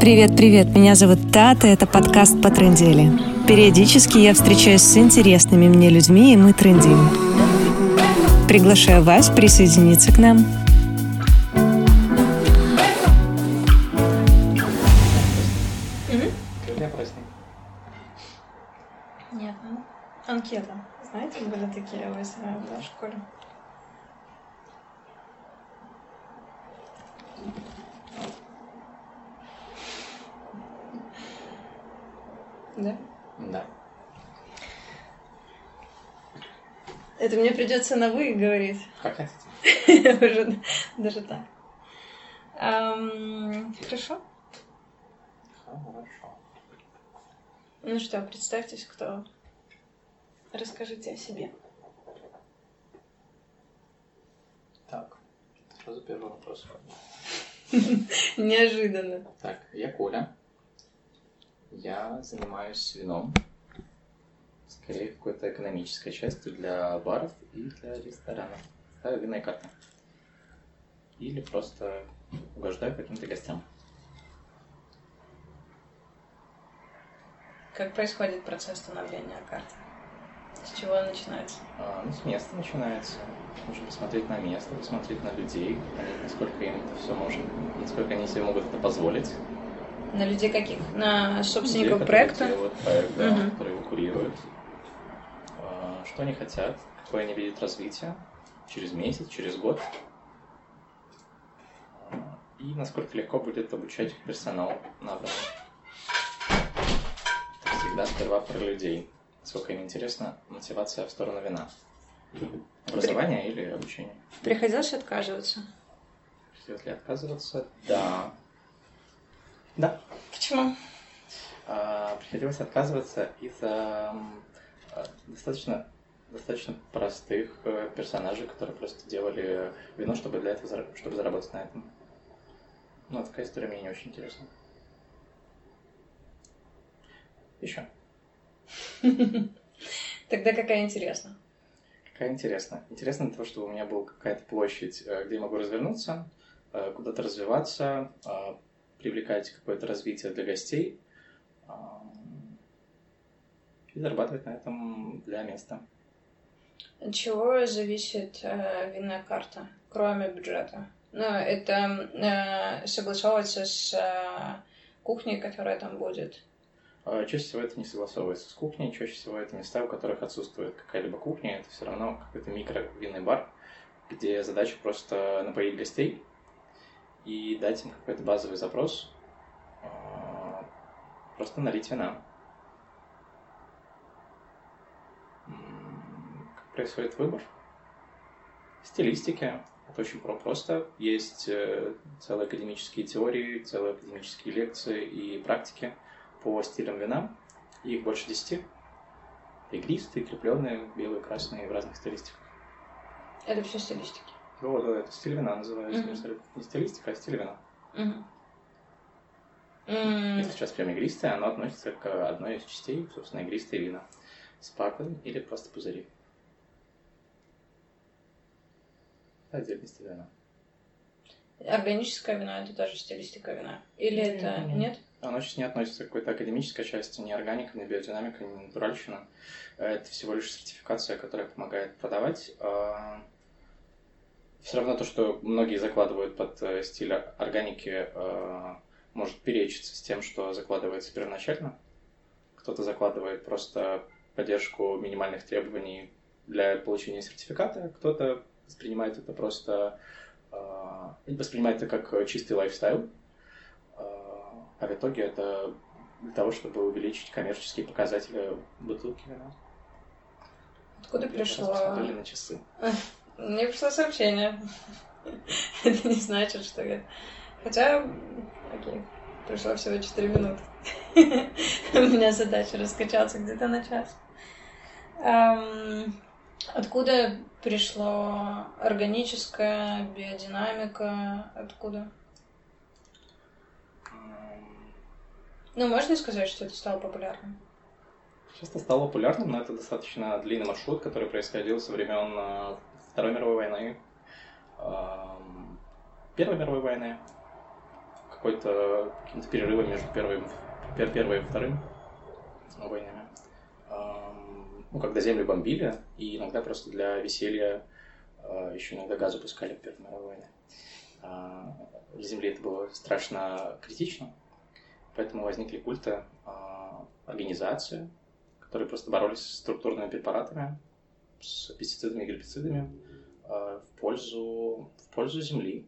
Привет-привет, меня зовут Тата, это подкаст по трендели. Периодически я встречаюсь с интересными мне людьми, и мы трендим. Приглашаю вас присоединиться к нам. Нет, ну, анкета. Знаете, были такие в в школе? Да? Да. Это мне придется на вы говорить. Как хотите. Уже даже так. Хорошо. Хорошо. Ну что, представьтесь, кто. Расскажите о себе. Так, сразу первый вопрос. Неожиданно. Так, я Коля. Я занимаюсь вином. Скорее, какой-то экономической частью для баров и для ресторанов. Ставлю винные карты. Или просто угождаю каким-то гостям. Как происходит процесс становления карты? С чего он начинается? А, ну, с места начинается. Нужно посмотреть на место, посмотреть на людей, понять, насколько им это все можно, насколько они себе могут это позволить. На людей каких? На собственников Людей, проекта? делают проект, да, Мгм. которые его курируют. А, Что они хотят, какое они видят развитие через месяц, через год. А, И насколько легко будет обучать персонал набранный. Это всегда сперва про людей. Сколько им интересна мотивация в сторону вина. Образование или обучение. Приходилось отказываться? Стоит ли отказываться? Да. Да. Почему? А, приходилось отказываться из-за а, достаточно, достаточно простых э, персонажей, которые просто делали вино, чтобы для этого чтобы заработать на этом. Ну, такая история мне не очень интересна. Еще. Тогда какая интересна? Какая интересная. Интересно то, что у меня была какая-то площадь, э, где я могу развернуться, э, куда-то развиваться, э, привлекать какое-то развитие для гостей э, и зарабатывать на этом для места. От чего зависит э, винная карта, кроме бюджета? Ну, это э, согласовывается с э, кухней, которая там будет. А Чаще всего это не согласовывается с кухней, чаще всего это места, у которых отсутствует какая-либо кухня, это все равно какой-то микро-винный бар, где задача просто напоить гостей и дать им какой-то базовый запрос, а, просто налить вина. Как происходит выбор? Стилистики. Это очень про- просто. Есть э, целые академические теории, целые академические лекции и практики по стилям вина. Их больше десяти. Игристые, крепленные, белые, красные в разных стилистиках. Это все стилистики. Вот, это стиль вина называется. Мгм. Не стилистика, а стиль вина. Мгм. М, Если сейчас прям игристое, оно относится к одной из частей, собственно, игристые вина. Спарклинг или просто пузыри. Отдельный стиль вина. Органическое вино это тоже стилистика вина. Или Не, это не, не. нет? Оно сейчас не относится к какой-то академической части, ни органика, ни биодинамика, ни натуральщина. Это всего лишь сертификация, которая помогает продавать. Все равно то, что многие закладывают под э, стиль органики, э, может перечиться с тем, что закладывается первоначально. Кто-то закладывает просто поддержку минимальных требований для получения сертификата, кто-то воспринимает это просто э, воспринимает это как чистый лайфстайл, а в итоге это для того, чтобы увеличить коммерческие показатели бутылки вина. Откуда Я пришло? посмотрели на часы. Мне пришло сообщение. Это не значит, что я... Хотя, окей, пришло всего 4 минуты. У меня задача раскачаться где-то на час. Откуда пришло органическая биодинамика? Откуда? Ну, можно сказать, что это стало популярным? Сейчас это стало популярным, но это достаточно длинный маршрут, который происходил со времен э, Второй мировой войны, Первой мировой войны. какой-то каким-то перерывом между первым, пер, первой и вторым войнами. Ну, когда землю бомбили, и иногда просто для веселья еще иногда газу пускали в Первой мировой войне. Для Земли это было страшно критично, поэтому возникли культы организации, которые просто боролись с структурными препаратами, с пестицидами и гербицидами в пользу, в пользу земли.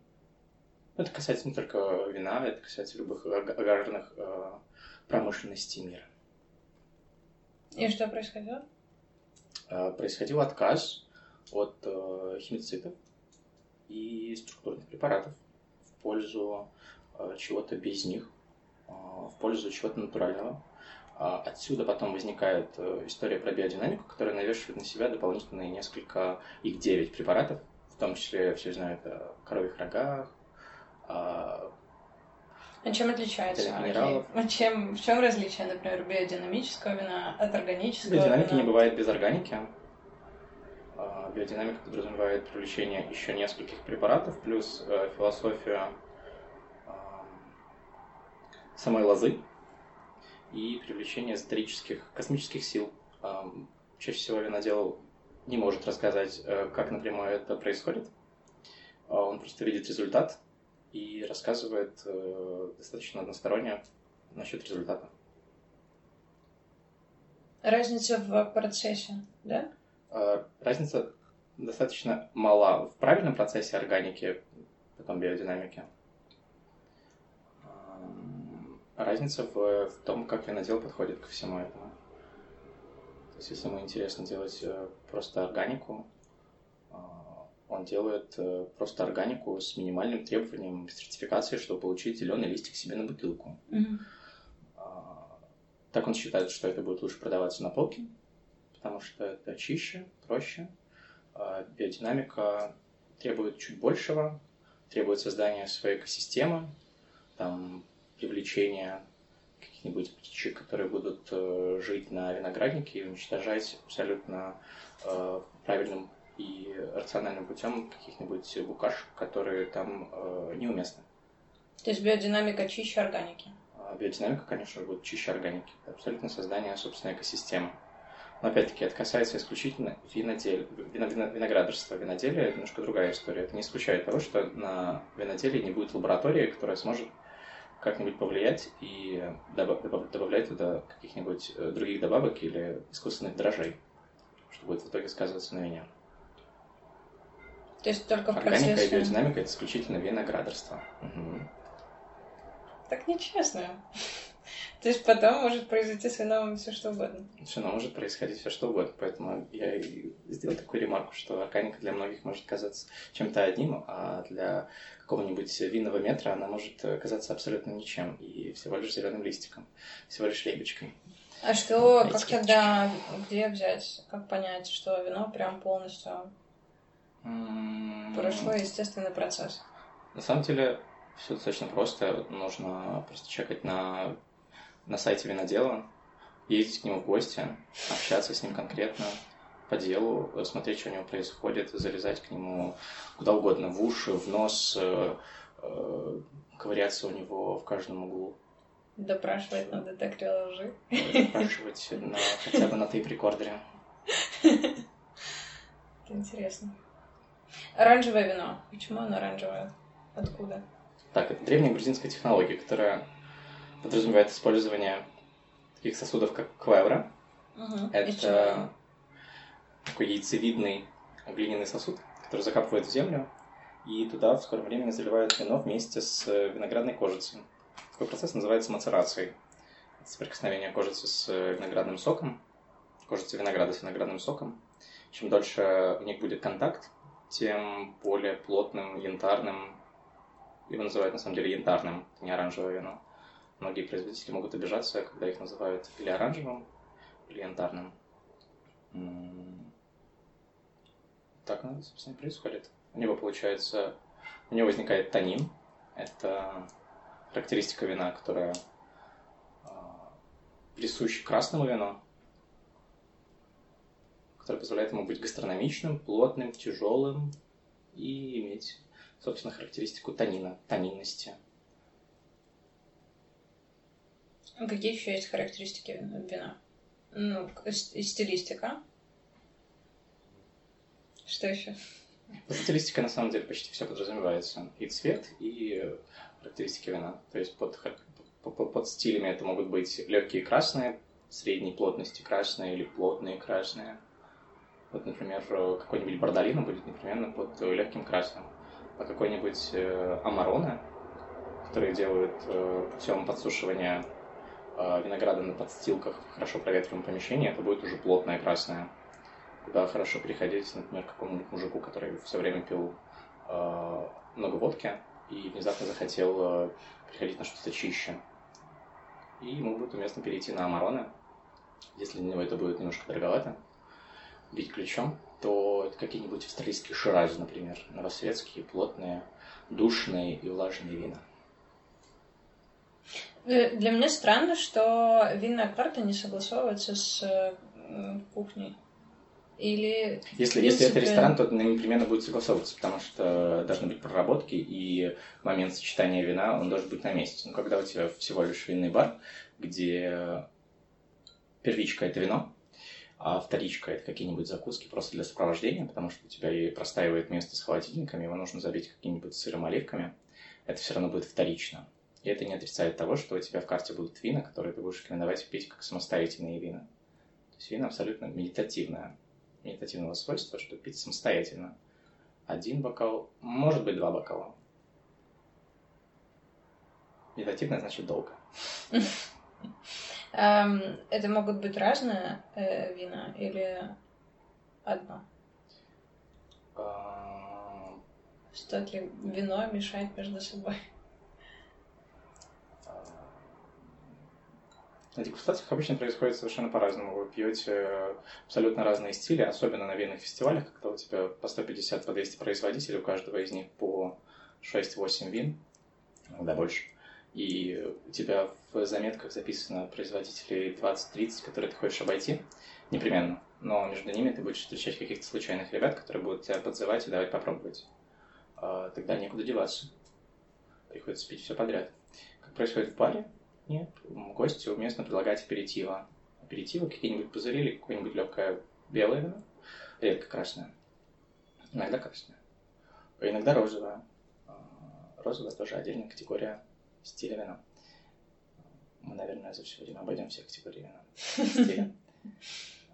Это касается не только вина, это касается любых аграрных промышленностей мира. И что происходило? Происходил отказ от химицидов и структурных препаратов в пользу чего-то без них, в пользу чего-то натурального. Отсюда потом возникает э, история про биодинамику, которая навешивает на себя дополнительные несколько, их 9 препаратов, в том числе, все знают о коровьих рогах, а чем отличается? Минералов. А чем, в чем различие, например, биодинамического вина от органического Биодинамики вина? не бывает без органики. Биодинамика подразумевает привлечение еще нескольких препаратов, плюс э, философия самой лозы и привлечение эзотерических, космических сил. Чаще всего винодел не может рассказать, э, как напрямую это происходит. Э, он просто видит результат и рассказывает э, достаточно односторонне насчет результата. Разница в процессе, да? Э, разница достаточно мала в правильном процессе органики, потом биодинамики. Разница в, в том, как винодел подходит ко всему этому. То есть, если ему интересно делать э, просто органику, э, он делает просто органику с минимальным требованием сертификации, чтобы получить зеленый листик себе на бутылку. Мгм. Так он считает, что это будет лучше продаваться на полке, потому что это чище, проще. А Биодинамика требует чуть большего, требует создания своей экосистемы, там, привлечения каких-нибудь птичек, которые будут э, жить на винограднике и уничтожать абсолютно э, правильным и рациональным путем каких-нибудь букашек, которые там э, неуместны. То есть биодинамика чище органики. А биодинамика, конечно, будет чище органики. Это абсолютно создание собственной экосистемы. Но опять-таки это касается исключительно виноделия, вино, вино, виноградарства. Виноделие – это немножко другая история. Это не исключает того, что на виноделии не будет лаборатории, которая сможет как-нибудь повлиять и добав- добавлять туда каких-нибудь э, других добавок или искусственных дрожжей, что будет в итоге сказываться на вине. То есть только в Органика и процессе... биодинамика – это исключительно виноградарство. Мгм. Так нечестно. То есть потом может произойти с вином все что угодно. Все равно может происходить все что угодно, поэтому я и сделал такую ремарку, что органика для многих может казаться чем-то одним, а для какого-нибудь винного метра она может казаться абсолютно ничем и всего лишь зеленым листиком, всего лишь лейбочкой. А что, как тогда, где взять, как понять, что вино прям полностью М, прошло естественный процесс? На самом деле все достаточно просто. Нужно просто чекать на, на сайте винодела, ездить к нему в гости, общаться с ним конкретно по делу, смотреть, что у него происходит, залезать к нему куда угодно, в уши, в нос, э, э, ковыряться у него в каждом углу, Допрашивать на детекторе лжи. спрашивать на, хотя бы на тейп-рекордере. Это интересно. Оранжевое вино. Почему оно оранжевое? Откуда? Так, это древняя грузинская технология, которая подразумевает использование таких сосудов, как квевра, Угу. Это такой яйцевидный глиняный сосуд, который закапывают в землю, и туда в скором времени заливают вино вместе с виноградной кожицей. Такой процесс называется мацерацией. Это соприкосновение кожицы с виноградным соком, кожицы винограда с виноградным соком. Чем дольше у них будет контакт, тем более плотным, янтарным, его называют на самом деле янтарным, это не оранжевое вино. Многие производители могут обижаться, когда их называют или оранжевым, или янтарным. Так оно, собственно, происходит. У него получается... У него возникает танин. Это характеристика вина, которая а, присуща красному вину, которая позволяет ему быть гастрономичным, плотным, тяжелым и иметь, собственно, характеристику танина, танинности. Какие еще есть характеристики вина? Ну, стилистика. Что еще? Под стилистикой на самом деле почти все подразумевается. И цвет, и характеристики вина. То есть под, под, под стилями это могут быть легкие красные, средней плотности красные или плотные красные. Вот, например, какой-нибудь бордолино будет непременно под легким красным. А какой-нибудь э, амароне, который делают путем подсушивания э, винограда на подстилках в хорошо проветриваемом помещении, это будет уже плотное красное куда хорошо приходить, например, какому-нибудь мужику, который все время пил э, много водки и внезапно захотел э, приходить на что-то чище. И ему будет уместно перейти на амароны. Если для него это будет немножко дороговато, бить ключом, то это какие-нибудь австралийские ширазы, например, новосветские, плотные, душные и влажные вина. Э, для меня странно, что винная карта не согласовывается с э, кухней. Или, если, принципе... если это ресторан, то непременно будет согласовываться, потому что должны быть проработки, и момент сочетания вина, он должен быть на месте. Но когда у тебя всего лишь винный бар, где первичка – это вино, а вторичка – это какие-нибудь закуски просто для сопровождения, потому что у тебя и простаивает место с холодильниками, его нужно забить какими-нибудь сырым оливками, это все равно будет вторично. И это не отрицает того, что у тебя в карте будут вина, которые ты будешь рекомендовать пить как самостоятельные вина. То есть вина абсолютно медитативное медитативного свойства, что пить самостоятельно. Один бокал, может быть, два бокала. Медитативное значит долго. Эм, это могут быть разные э, вина или одно? Стоит ли вино мешать между собой? На дегустациях обычно происходит совершенно по-разному. Вы пьете абсолютно разные стили, особенно на винных фестивалях, когда у тебя по 150, по 200 производителей, у каждого из них по 6-8 вин, иногда больше. И у тебя в заметках записано производителей 20-30, которые ты хочешь обойти, непременно. Но между ними ты будешь встречать каких-то случайных ребят, которые будут тебя подзывать и давать попробовать. А, тогда некуда деваться. Приходится пить все подряд. Как происходит в баре, нет, гостю уместно предлагать аперитива. Аперитивы какие-нибудь пузыри или какое-нибудь легкое белое вино, редко красное. Иногда красное. Иногда розовое. А, розовое тоже отдельная категория стиля вина. Мы, наверное, за все время обойдем все категории вина. Стиля.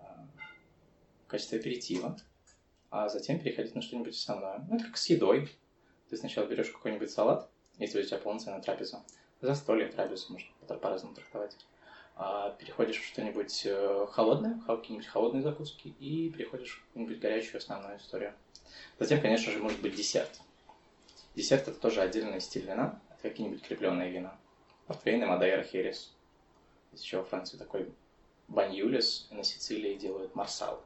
А, в качестве аперитива. А затем переходить на что-нибудь основное. Ну, это как с едой. Ты сначала берешь какой-нибудь салат, если у тебя полноценная трапеза застолье, трапезу можно по-разному трактовать. А переходишь в что-нибудь э, холодное, какие-нибудь холодные закуски, и переходишь в какую-нибудь горячую основную историю. Затем, конечно же, может быть десерт. Десерт это тоже отдельный стиль вина, это какие-нибудь крепленные вина. Портвейн, Мадейра, Херес. Из чего во Франции такой баньюлис, на Сицилии делают марсал.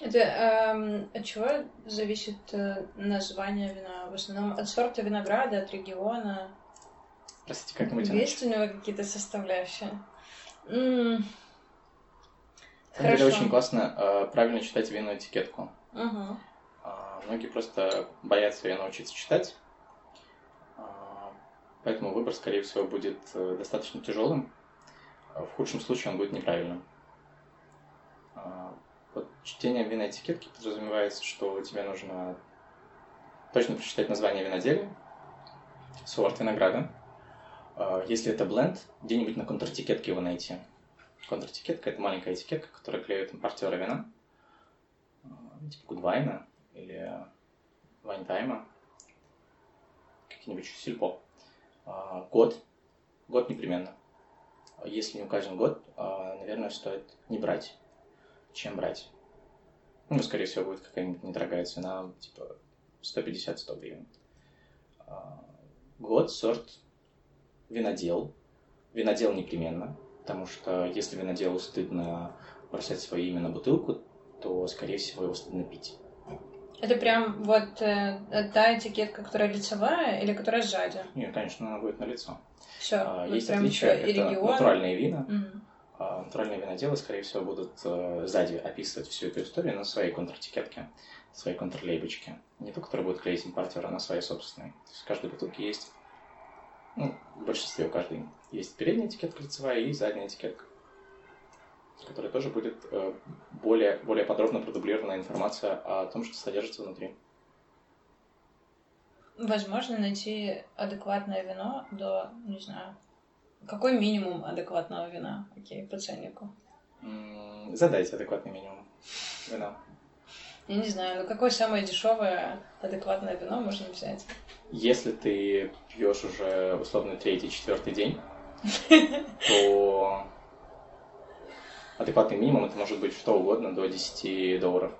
Это эм, от чего зависит э, название вина? В основном от сорта винограда, от региона? Простите, как-нибудь Есть у него какие-то составляющие? М-м- Хорошо. очень классно э, правильно читать винную этикетку. Угу. Э, многие просто боятся ее научиться читать. Э, поэтому выбор, скорее всего, будет э, достаточно тяжелым. В худшем случае он будет неправильным. Под чтением винной этикетки подразумевается, что тебе нужно точно прочитать название виноделия, сорт винограда. А, если это бленд, где-нибудь на контратикетке его найти. Контратикетка – это маленькая этикетка, которая клеят импортеры вина. А, типа Гудвайна или Вайнтайма. Какие-нибудь сельпо. А, год. Год непременно. Если не указан год, наверное, стоит не брать чем брать. Ну, скорее всего, будет какая-нибудь недорогая цена, типа 150-100 гривен. А, год, сорт, винодел. Винодел непременно, потому что если виноделу стыдно бросать свое имя на бутылку, то, скорее всего, его стыдно пить. Это прям вот э, та этикетка, которая лицевая или которая сзади? Нет, конечно, она будет на лицо. Все. А, есть отличия. Это регион. натуральные вина. А, натуральные виноделы, скорее всего, будут э, сзади описывать всю эту историю на своей контртикетке, своей контрлейбочке. Не ту, которую будет клеить импортер, а на своей собственной. То есть в каждой бутылке есть Ну, в большинстве у каждой есть передняя этикетка лицевая и задняя этикетка, в которой тоже будет э, более, более подробно продублированная информация о том, что содержится внутри. Возможно найти адекватное вино до, не знаю, какой минимум адекватного вина, окей, по ценнику? Задайте адекватный минимум вина. Я не знаю, ну какое самое дешевое адекватное вино можно взять? Если ты пьешь уже условно третий, четвертый день, то адекватный минимум это может быть что угодно до 10 долларов.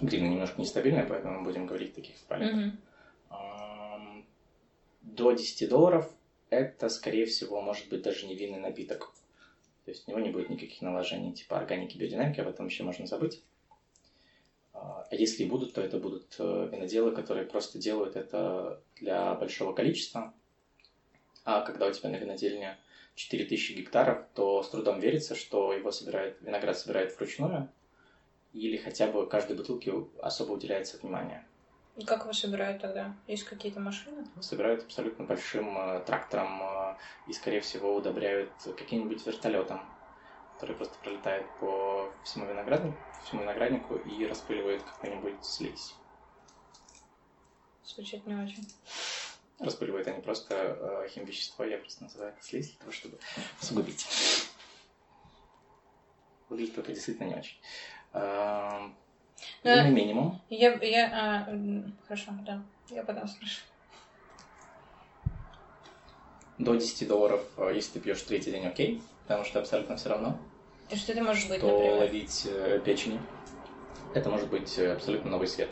Гривна немножко нестабильная, поэтому мы будем говорить таких спалек. До 10 долларов это, скорее всего, может быть даже не винный напиток. То есть у него не будет никаких наложений типа органики, биодинамики, об этом вообще можно забыть. А если и будут, то это будут э, виноделы, которые просто делают это для большого количества. А когда у тебя на винодельне 4000 гектаров, то с трудом верится, что его собирает, виноград собирает вручную, или хотя бы каждой бутылке особо уделяется внимание. И как его собирают тогда? Есть какие-то машины? Собирают абсолютно большим э, трактором э, и, скорее всего, удобряют каким-нибудь вертолетом который просто пролетает по всему винограднику, всему винограднику и распыливает какую-нибудь слизь. Звучит не очень. Распыливает они просто э, химвещество, я просто называю это слизь для того, чтобы усугубить. Выглядит это действительно не очень. Но минимум. Я, я, а, хорошо, да, я потом спрошу. До 10 долларов, э, если ты пьешь третий день, окей потому что абсолютно все равно. И что это может быть, что например? ловить э, печени. Это может быть э, абсолютно новый свет.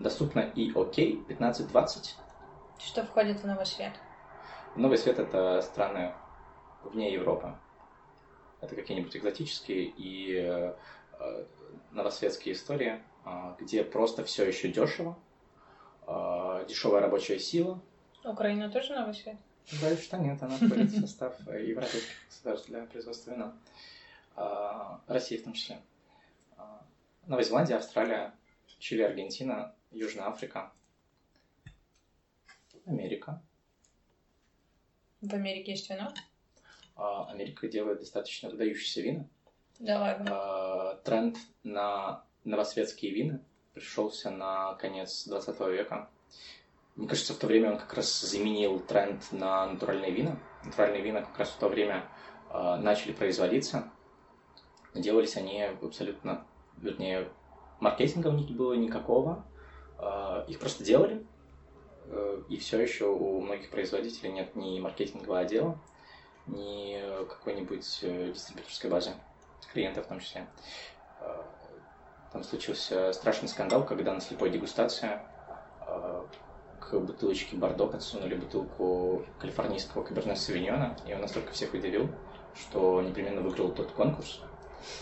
Доступно и окей 15-20. Что входит в новый свет? Новый свет — это страны вне Европы. Это какие-нибудь экзотические и новосветские истории, э, где просто все еще дешево, э, дешевая рабочая сила. Украина тоже новый свет? Боюсь, что нет, она входит в состав европейских государств для производства вина. России в том числе. Новая Зеландия, Австралия, Чили, Аргентина, Южная Африка, Америка. В Америке есть вино? Америка делает достаточно выдающиеся вина. Да ладно. Тренд на новосветские вина пришелся на конец 20 века мне кажется, в то время он как раз заменил тренд на натуральные вина. Натуральные вина как раз в то время э, начали производиться. Делались они абсолютно, вернее, маркетинга у них было никакого. Э, их просто делали. Э, и все еще у многих производителей нет ни маркетингового отдела, ни какой-нибудь э, дистрибьюторской базы клиентов в том числе. Э, там случился страшный скандал, когда на слепой дегустации к бутылочке Бордо подсунули бутылку калифорнийского каберне савиньона, и он настолько всех удивил, что непременно выиграл тот конкурс,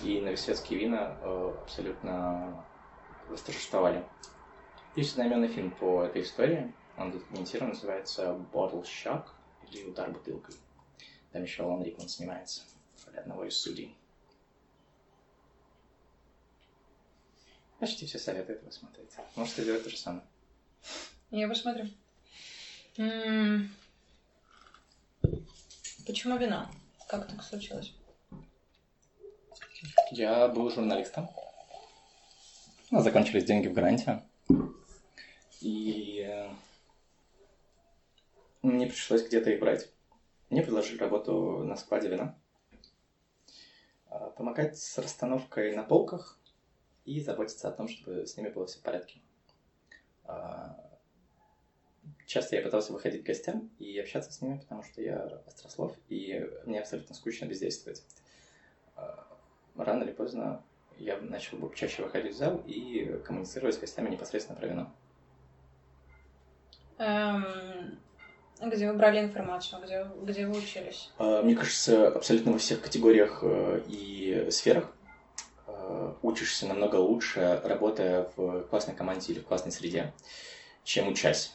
и новосветские вина э, абсолютно восторжествовали. Есть одноименный фильм по этой истории, он документирован, называется Bottle Shock, или Удар бутылкой. Там еще Алан Рикман снимается одного из судей. Почти все советуют его смотреть. Можете сделать то же самое. Я посмотрю. Почему вино? Как так случилось? Я был журналистом. У нас закончились деньги в гранте. И э, мне пришлось где-то их брать. Мне предложили работу на складе вина. А, помогать с расстановкой на полках и заботиться о том, чтобы с ними было все в порядке. А, часто я пытался выходить к гостям и общаться с ними, потому что я острослов, и мне абсолютно скучно бездействовать. А, рано или поздно я начал бы чаще выходить в зал и коммуницировать с гостями непосредственно про вино. Эм, где вы брали информацию? Где, где вы учились? А, мне кажется, абсолютно во всех категориях э, и сферах учишься намного лучше, работая в классной команде или в классной среде, чем учась.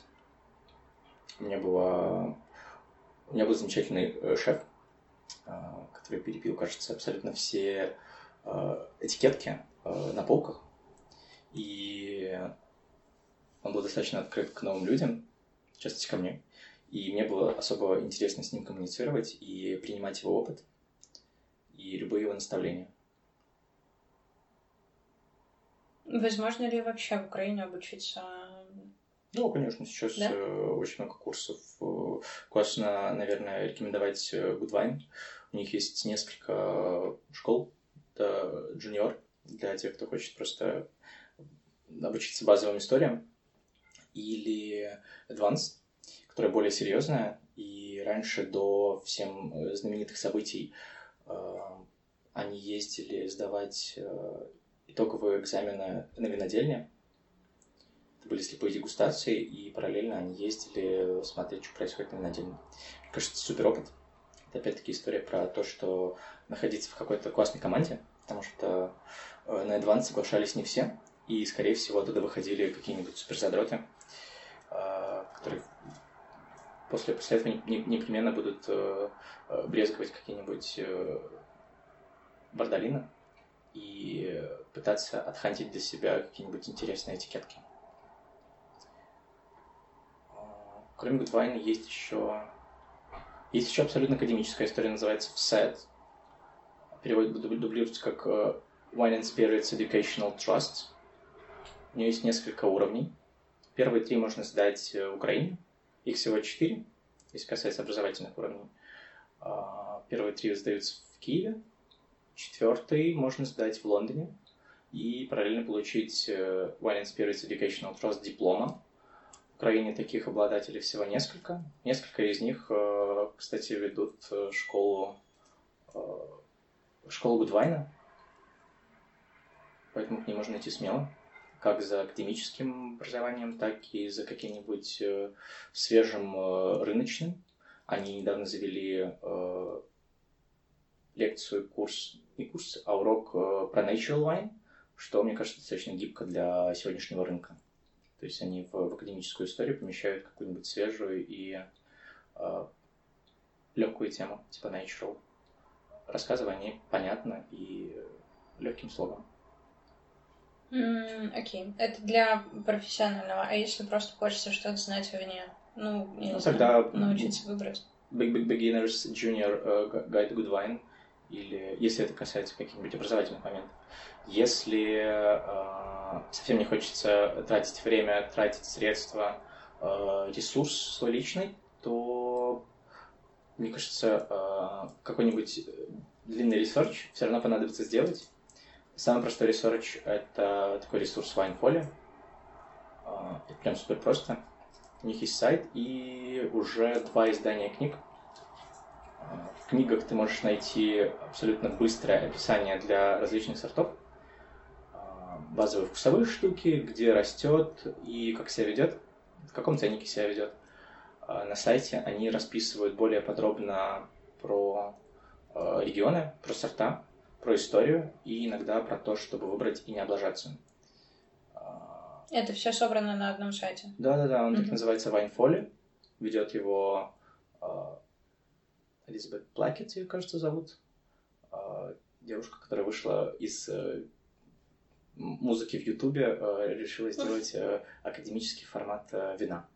У меня была... У меня был замечательный э, шеф, э, который перепил, кажется, абсолютно все э, этикетки на полках. И он был достаточно открыт к новым людям, в ко мне. И мне было особо интересно с ним коммуницировать и принимать его опыт и любые его наставления. Возможно ли вообще в Украине обучиться? Ну, конечно, сейчас да? Э, очень много курсов. Э, классно, наверное, рекомендовать э, Goodwine. У них есть несколько школ, это junior, для тех, кто хочет просто обучиться базовым историям, или Advanced, которая более серьезная, и раньше до всем знаменитых событий они ездили сдавать итоговые экзамены на винодельне. Это были слепые дегустации, и параллельно они ездили смотреть, что происходит на винодельне. Мне кажется, супер опыт. Это опять-таки история про то, что находиться в какой-то классной команде, потому что э, на Advance соглашались не все, и, скорее всего, оттуда выходили какие-нибудь суперзадроты, э, которые после, после этого непременно будут э, брезговать какие-нибудь бардалины, и пытаться отхантить для себя какие-нибудь интересные этикетки. Кроме Goodwine есть еще есть еще абсолютно академическая история, называется FSED. Перевод дублируется как э, Wine and Spirits Educational Trust. У нее есть несколько уровней. Первые три можно сдать в Украине. Их всего четыре, если касается образовательных уровней. А, первые три сдаются в Киеве, Четвертый можно сдать в Лондоне и параллельно получить э, Wine and Spirits Educational Trust диплома. В Украине таких обладателей всего несколько. Несколько из них, э, кстати, ведут э, школу, школу Гудвайна, поэтому к ней можно идти смело как за академическим образованием, так и за каким-нибудь свежим рыночным. Они недавно завели лекцию, курс, не курс, а урок э, про Natural Wine, что, мне кажется, достаточно гибко для сегодняшнего рынка. То есть они в, в академическую историю помещают какую-нибудь свежую и э, легкую тему, типа Natural. Рассказывая о ней понятно и легким слогом. Окей, okay. это для профессионального. А если просто хочется что-то знать о вине? Ну, я ну, тогда научиться выбрать. Big Big Beginners Junior uh, Guide to Good Wine – или если это касается каких-нибудь образовательных моментов. Если э, совсем не хочется тратить время, тратить средства, э, ресурс свой личный, то, мне кажется, э, какой-нибудь длинный research все равно понадобится сделать. Самый простой research — это такой ресурс Wine Folly. Э, это прям супер просто. У них есть сайт и уже два издания книг в книгах ты можешь найти абсолютно быстрое описание для различных сортов, а, базовые вкусовые штуки, где растет и как себя ведет, в каком ценнике себя ведет. А, на сайте они расписывают более подробно про а, регионы, про сорта, про историю и иногда про то, чтобы выбрать и не облажаться. Это все собрано на одном сайте. Да, да, да, он mm-hmm. так называется Вайнфоли. Ведет его Элизабет Плакет, ее, кажется, зовут. А, девушка, которая вышла из э, музыки в Ютубе, э, решила сделать э, академический формат вина.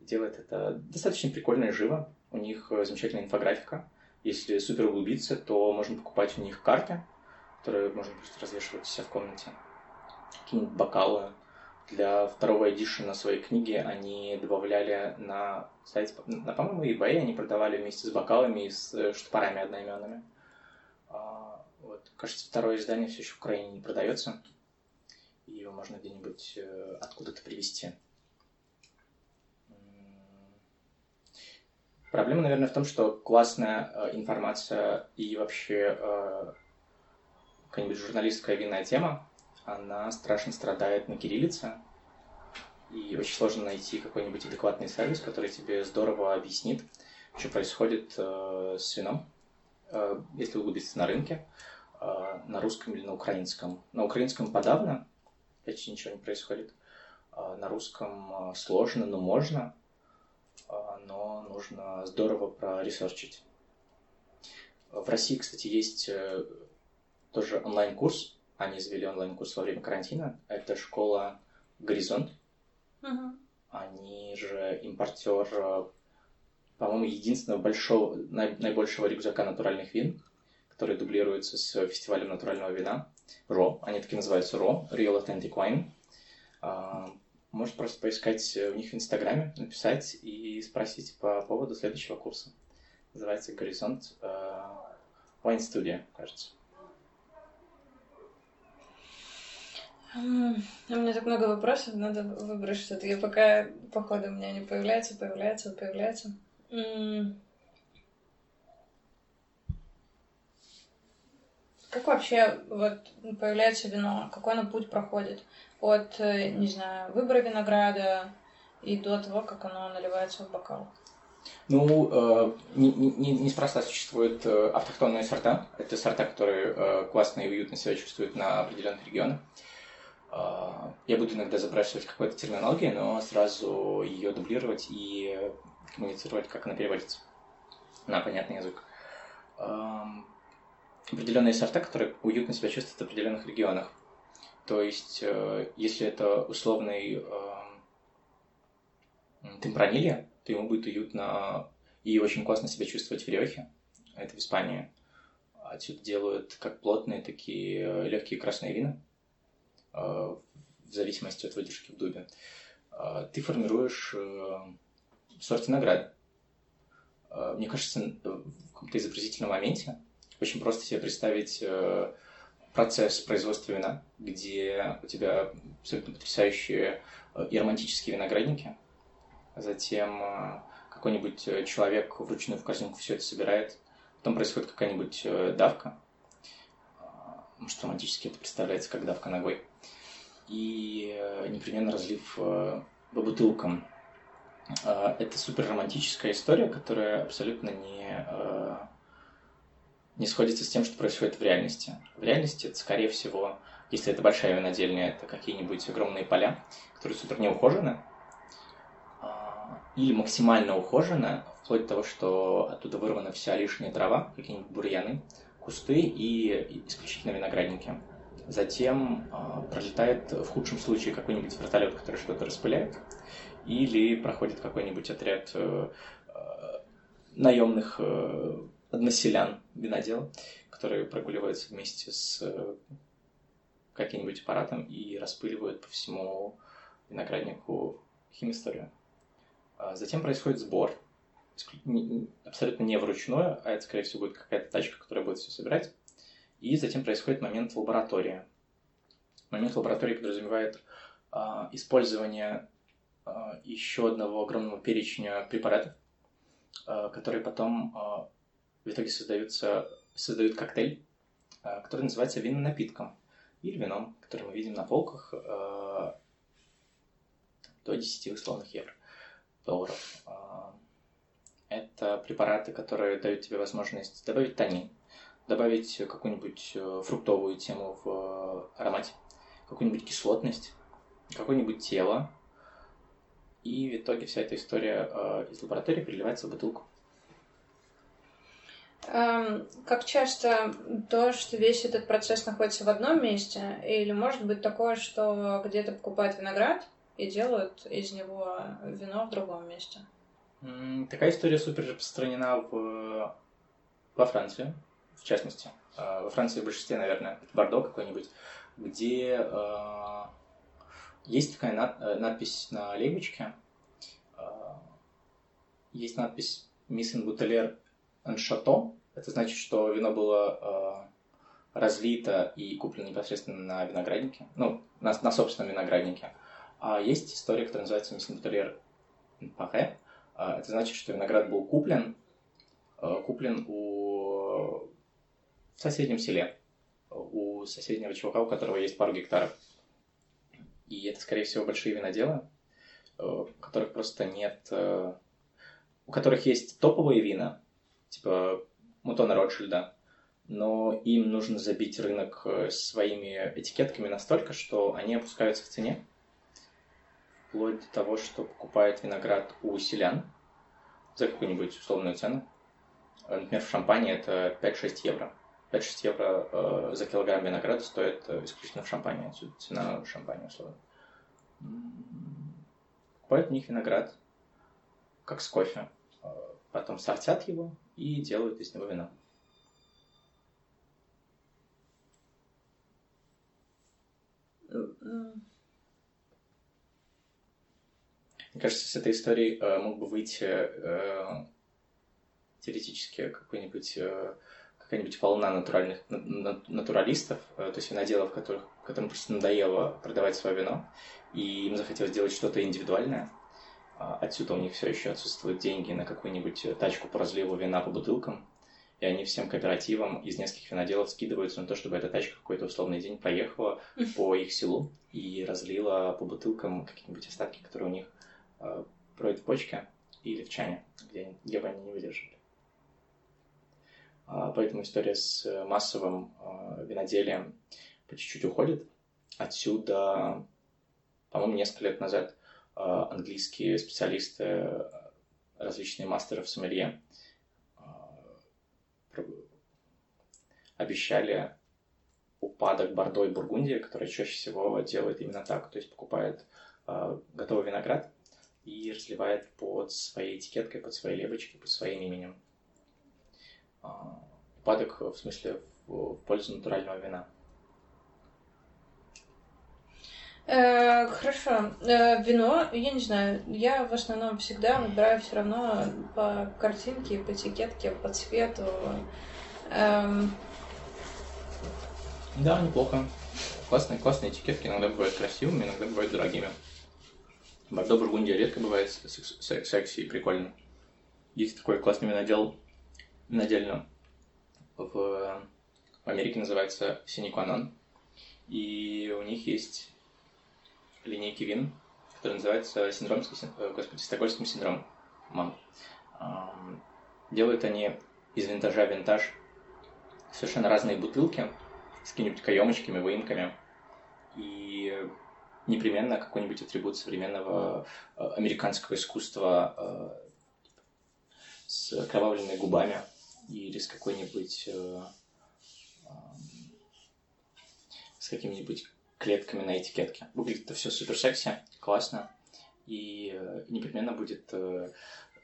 Делает это достаточно прикольно и живо. У них замечательная инфографика. Если супер углубиться, то можно покупать у них карты, которые можно просто развешивать у себя в комнате. Какие-нибудь бокалы, для второго эдишена своей книги они добавляли на сайте, на, по-моему, eBay они продавали вместе с бокалами и с э, штопорами одноименными. А, вот. Кажется, второе издание все еще в Украине не продается. И его можно где-нибудь э, откуда-то привезти. Проблема, наверное, в том, что классная э, информация и вообще какая-нибудь журналистская винная тема она страшно страдает на кириллице, и очень сложно найти какой-нибудь адекватный сервис, который тебе здорово объяснит, что происходит э, с вином, э, если углубиться на рынке, э, на русском или на украинском. На украинском подавно, почти ничего не происходит. Э, на русском э, сложно, но можно, э, но нужно здорово проресерчить. В России, кстати, есть э, тоже онлайн-курс они завели онлайн-курс во время карантина. Это школа «Горизонт». Угу. Они же импортер по-моему, единственного большого, наибольшего рюкзака натуральных вин, который дублируется с фестивалем натурального вина. РО, они таки называются РО, Real Authentic Wine. А, может просто поискать у них в Инстаграме, написать и спросить по поводу следующего курса. Называется «Горизонт Wine Studio», кажется. У меня так много вопросов, надо выбрать что-то. Я пока, походу, у меня не появляется, появляется, появляется. Как вообще вот появляется вино? Какой оно путь проходит? От, э, не знаю, выбора винограда и до того, как оно наливается в бокал? Ну, э, не, не, неспроста существуют э, автохтонные сорта. Это сорта, которые э, классно и уютно себя чувствуют на определенных регионах. Э, я буду иногда запрашивать какой-то терминологии, но сразу ее дублировать и коммуницировать, как она переводится на понятный язык. Определенные сорта, которые уютно себя чувствуют в определенных регионах. То есть, э, если это условный темпранилья, то ему будет уютно и очень классно себя чувствовать в Риохе. Это в Испании. Отсюда делают как плотные, такие э, легкие красные вина, в зависимости от выдержки в дубе. Э, ты формируешь сорт винограда. Мне кажется, в каком-то изобразительном моменте очень просто себе представить процесс производства вина, где у тебя абсолютно потрясающие и романтические виноградники, затем э, какой-нибудь э, человек вручную в корзинку все это собирает, потом происходит какая-нибудь э, давка, может, романтически это представляется как давка ногой, и непременно разлив по бутылкам. Это супер романтическая история, которая абсолютно не, не сходится с тем, что происходит в реальности. В реальности это, скорее всего, если это большая винодельня, это какие-нибудь огромные поля, которые супер неухожены, или максимально ухоженная, вплоть до того, что оттуда вырвана вся лишняя трава, какие-нибудь бурьяны, кусты и исключительно виноградники. Затем э, пролетает в худшем случае какой-нибудь вертолет, который что-то распыляет, или проходит какой-нибудь отряд э, наемных э, односелян, винодел, которые прогуливаются вместе с э, каким-нибудь аппаратом и распыливают по всему винограднику химисторию. А затем происходит сбор, абсолютно не вручную, а это, скорее всего, будет какая-то тачка, которая будет все собирать. И затем происходит момент лаборатории. Момент лаборатории подразумевает а, использование а, еще одного огромного перечня препаратов, а, которые потом а, в итоге создаются, создают коктейль, а, который называется винным напитком или вином, который мы видим на полках а, до 10 условных евро долларов. А, это препараты, которые дают тебе возможность добавить танин, добавить какую-нибудь э, фруктовую тему в э, аромате, какую-нибудь кислотность, какое-нибудь тело. И в итоге вся эта история э, из лаборатории переливается в бутылку. Эм, как часто то, что весь этот процесс находится в одном месте, или может быть такое, что где-то покупают виноград, и делают из него вино в другом месте. Такая история супер распространена в, во Франции, в частности. А, во Франции в большинстве, наверное, Бордо какой-нибудь, где э, есть такая над, э, надпись на лейбочке. Э, есть надпись «Miss Bouteller en Chateau». Это значит, что вино было разлито и куплено непосредственно на винограднике, ну, на, на собственном винограднике. А есть история, которая называется «Миссинтерьер Пахе». Это значит, что виноград был куплен, а, куплен у... в соседнем селе, у соседнего чувака, у которого есть пару гектаров. И это, скорее всего, большие виноделы, а, у которых просто нет... А, у которых есть топовые вина, типа Мутона Ротшильда, но им нужно забить рынок э, своими этикетками настолько, что они опускаются в цене, вплоть до того, что покупает виноград у селян за какую-нибудь условную цену. Например, в Шампане это 5-6 евро. 5-6 евро э, за килограмм винограда стоит э, исключительно в Шампане. Отсюда цена в Шампане, условно. Покупают у них виноград, как с кофе. Э, потом сортят его и делают из него вино. Мне кажется, с этой историей э, мог бы выйти э, теоретически какой-нибудь э, какая-нибудь волна натуральных натуралистов, э, то есть виноделов, которых, которым просто надоело продавать свое вино, и им захотелось сделать что-то индивидуальное. А, отсюда у них все еще отсутствуют деньги на какую-нибудь тачку по разливу вина по бутылкам, и они всем кооперативам из нескольких виноделов скидываются на то, чтобы эта тачка какой-то условный день проехала по их селу и разлила по бутылкам какие-нибудь остатки, которые у них э, в почке или в чане, где, где бы они не выдержали. А, поэтому история с э, массовым а, виноделием по чуть-чуть уходит. Отсюда, по-моему, несколько лет назад английские специалисты, различные мастеры в сомелье обещали упадок Бордо и Бургундии, который чаще всего делает именно так, то есть покупает готовый виноград и разливает под своей этикеткой, под своей лебочкой, под своим именем упадок в смысле в пользу натурального вина. Э, хорошо. Э, вино, я не знаю, я в основном всегда выбираю все равно по картинке, по этикетке, по цвету. Эм... Да, неплохо. Классные, классные этикетки иногда бывают красивыми, иногда бывают дорогими. Бордо Бургундия редко бывает секси и прикольно. Есть такой классный винодел винодельно в Америке называется Синикуанон. И у них есть линейки вин, которые называются синдромский, э, господи, стокгольмским синдромом. Делают они из винтажа винтаж совершенно разные бутылки с какими-нибудь каемочками, выемками. И непременно какой-нибудь атрибут современного э, американского искусства э, с окровавленными губами – или с какой-нибудь э, с какими-нибудь клетками на этикетке. Выглядит это все супер секси, классно, и непременно будет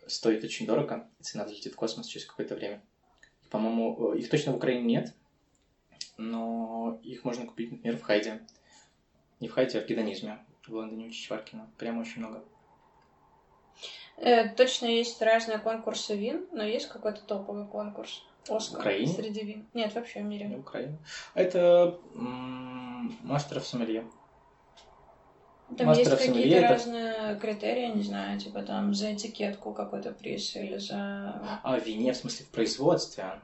стоить очень дорого, цена взлетит в космос через какое-то время. По-моему, их точно в Украине нет, но их можно купить, например, в Хайде. Не в Хайде, а в Гедонизме в Лондоне у Чичваркина. Прямо очень много. Э, точно есть разные конкурсы вин, но есть какой-то топовый конкурс. Оскар в Украине? среди вин. Нет, вообще в мире. В Украине. Это м- мастеров сомелье. Там мастеров есть какие-то это... разные критерии, не знаю, типа там за этикетку какой-то приз или за... А в вине, в смысле, в производстве?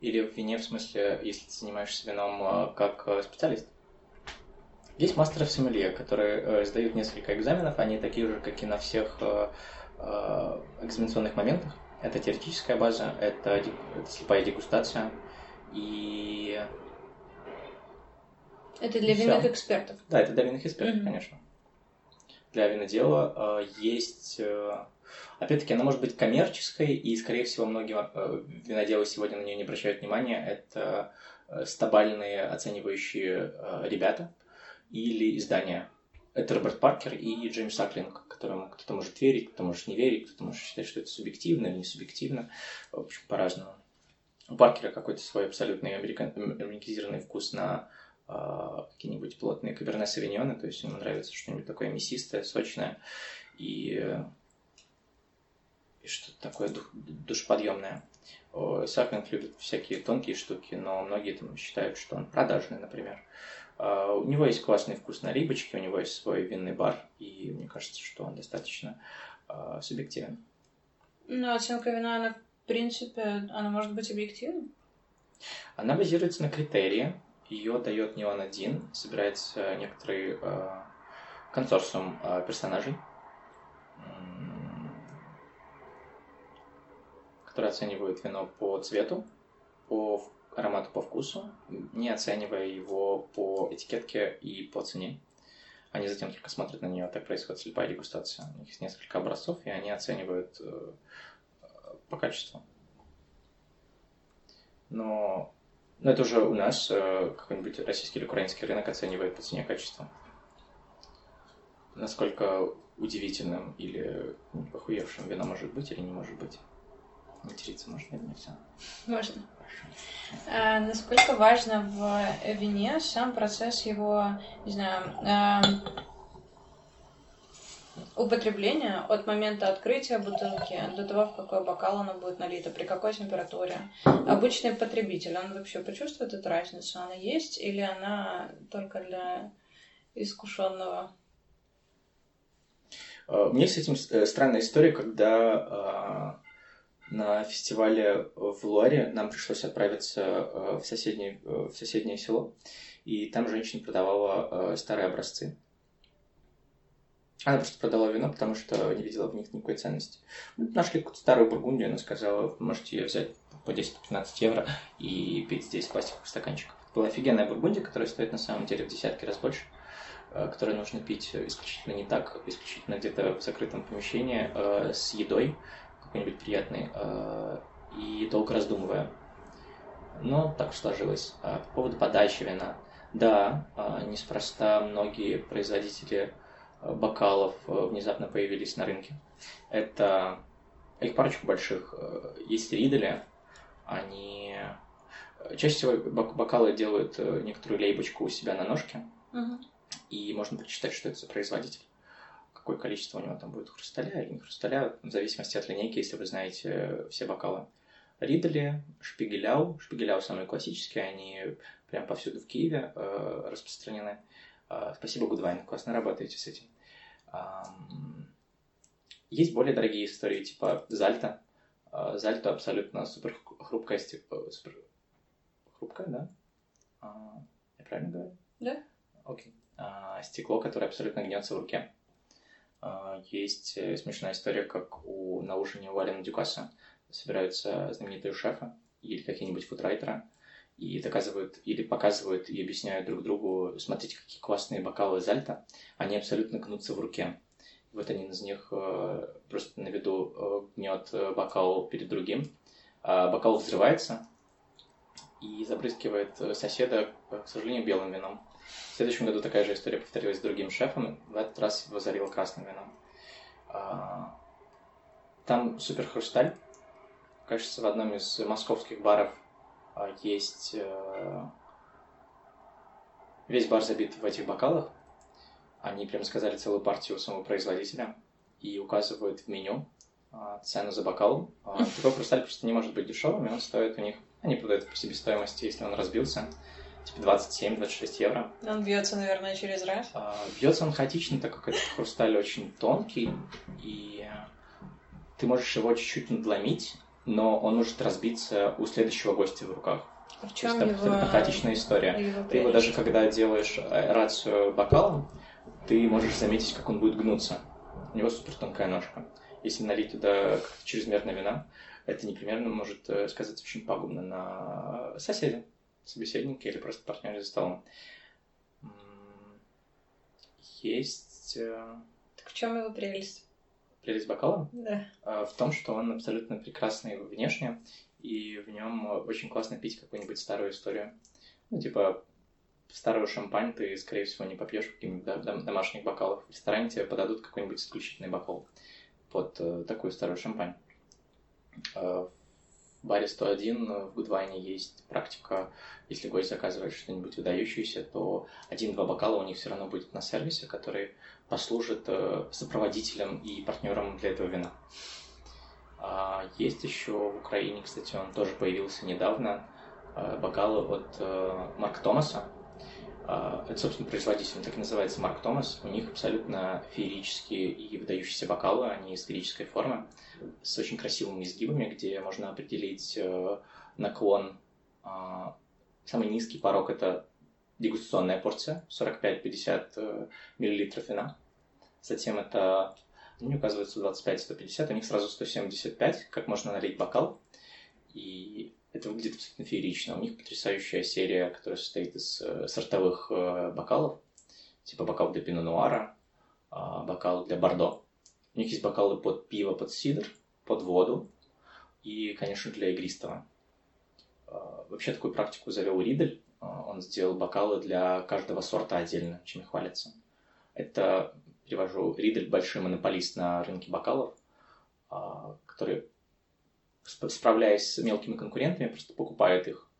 Или в вине, в смысле, если ты занимаешься вином э, как э, специалист? Есть мастеры в сомелье, которые э, сдают несколько экзаменов, они такие же, как и на всех э, э, экзаменационных моментах. Это теоретическая база, это, это слепая дегустация и... Это для винных экспертов. Да, это для винных экспертов, mm-hmm. конечно. Для винодела э, есть... Э, опять-таки, она может быть коммерческой, и, скорее всего, многие э, виноделы сегодня на нее не обращают внимания. Это э, стабальные оценивающие э, ребята, или издания. Это Роберт Паркер и Джеймс Саклинг, которому кто-то может верить, кто-то может не верить, кто-то может считать, что это субъективно или не субъективно. В общем, по-разному. У Паркера какой-то свой абсолютный американ... американизированный вкус на э, какие-нибудь плотные каберне савиньоны, то есть ему нравится что-нибудь такое мясистое, сочное и, и что-то такое дух... душеподъемное. Саклинг любит всякие тонкие штуки, но многие там считают, что он продажный, например. А, у него есть классный вкус на рибочке, у него есть свой винный бар, и мне кажется, что он достаточно э, субъективен. Ну, оценка вина, она, в принципе, она может быть объективной? Она базируется на критерии. Ее дает не он один, собирается некоторый э, консорциум э, персонажей, которые оценивают вино по цвету, по аромату по вкусу, не оценивая его по этикетке и по цене. Они затем только смотрят на нее, так происходит слепая дегустация. У них есть несколько образцов, и они оценивают э, по качеству. Но, но это уже у нас э, какой-нибудь российский или украинский рынок оценивает по цене качества. Насколько удивительным или похуевшим вино может быть или не может быть. Материться можно или нельзя? Можно. А, насколько важно в вине сам процесс его, не знаю, а, употребления от момента открытия бутылки до того, в какой бокал она будет налита, при какой температуре. Обычный потребитель, он вообще почувствует эту разницу? Она есть или она только для искушенного? А, у меня с этим э, странная история, когда а, на фестивале в Луаре нам пришлось отправиться э, в соседнее, э, в соседнее село, и там женщина продавала старые образцы. Она просто продала вино, потому что не видела в них никакой ценности. Мы нашли какую-то старую бургундию, она сказала, можете ее взять по 10-15 евро и пить здесь пластиковых стаканчиках. Это была офигенная бургундия, которая стоит на самом деле в десятки раз больше, э, которую нужно пить исключительно не так, исключительно где-то в закрытом помещении э, с едой какой-нибудь приятной э, и долго раздумывая. Но так сложилось. А по поводу подачи вина. Да, неспроста многие производители бокалов э, внезапно появились на рынке. Это их парочку больших. Э, есть ридели, они... Э, чаще всего бокалы делают некоторую лейбочку у себя на ножке, угу. и можно прочитать, что это за производитель. Какое количество у него там будет хрусталя или не хрусталя, в зависимости от линейки, если вы знаете все бокалы. Ридели, Шпигеляу. Шпигеляу самые классические, они прям повсюду в Киеве э, распространены. А, спасибо, Гудвайн, классно работаете с этим. Есть более дорогие истории, типа Зальта. А, Зальта абсолютно супер хрупкая стекло. Супер... Хрупкое, да? А, я правильно говорю? Да. Окей. Стекло, которое абсолютно гнется в руке. Есть э, смешная история, как у, на ужине у Алина Дюкаса собираются знаменитые шефы или какие-нибудь фудрайтеры, и доказывают или показывают и объясняют друг другу, смотрите, какие классные бокалы Зальта, они абсолютно гнутся в руке. Вот один из них э, просто на виду э, гнет э, бокал перед другим, а бокал взрывается и забрызгивает соседа, к сожалению, белым вином. В следующем году такая же история повторилась с другим шефом, в этот раз его зарил красным вином. А, там супер хрусталь. Кажется, в одном из московских баров а, есть э, весь бар забит в этих бокалах. Они прям сказали целую партию самого производителя и указывают в меню а, цену за бокал. Такой хрусталь просто не может быть дешевым, и он стоит у них, они продают по себестоимости, если он разбился, типа 27-26 евро. Он бьется, наверное, через раз. Бьется он хаотично, так как этот хрусталь очень тонкий, и ты можешь его чуть-чуть надломить, но он может разбиться у следующего гостя в руках. А в чем То есть, его... Это хаотичная история. Его ты его даже когда делаешь аэрацию бокалом, ты можешь заметить, как он будет гнуться. У него супер тонкая ножка. Если налить туда чрезмерно вина, это непременно может э, сказаться очень пагубно на соседе, собеседнике или просто партнере за столом. Есть... Э, так в чем его прелесть? прелесть бокала да. А, в том, что он абсолютно прекрасный внешне, и в нем очень классно пить какую-нибудь старую историю. Ну, типа, старую шампань ты, скорее всего, не попьешь в каких-нибудь домашних бокалах. В ресторане тебе подадут какой-нибудь исключительный бокал под э, такую старую шампань. Э, в баре 101 в Гудвайне есть практика, если гость заказывает что-нибудь выдающееся, то один-два бокала у них все равно будет на сервисе, который послужит э, сопроводителем и партнером для этого вина. А есть еще в Украине, кстати, он тоже появился недавно, э, бокалы от э, Марк Томаса. А, это, собственно, производитель, он так и называется Марк Томас. У них абсолютно феерические и выдающиеся бокалы, они сферической формы, с очень красивыми изгибами, где можно определить наклон. А, самый низкий порог – это дегустационная порция, 45-50 мл вина. Затем это, не указывается 25-150, у них сразу 175, как можно налить бокал. И это выглядит абсолютно феерично. У них потрясающая серия, которая состоит из э, сортовых э, бокалов, типа бокал для пино нуара, э, бокал для бордо. У них есть бокалы под пиво, под сидр, под воду и, конечно, для игристого. Э, вообще такую практику завел Ридель. Э, он сделал бокалы для каждого сорта отдельно, чем и хвалится. Это, перевожу, Ридель большой монополист на рынке бокалов, который справляясь с мелкими конкурентами, просто покупает их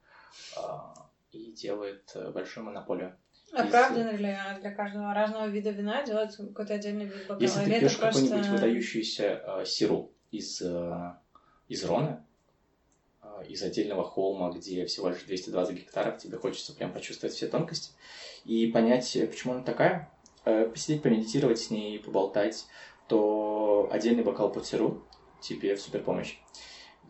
и делает большую монополию. Оправданно ли для каждого разного вида вина делать какой-то отдельный вид бокала? Если ты пьешь просто... какой-нибудь выдающийся э, сироп из, э, из Рона, э, из отдельного холма, где всего лишь 220 гектаров, тебе хочется прям почувствовать все тонкости и понять, почему она такая, э, посидеть, помедитировать с ней, поболтать, то отдельный бокал под сиру тебе в супер помощь.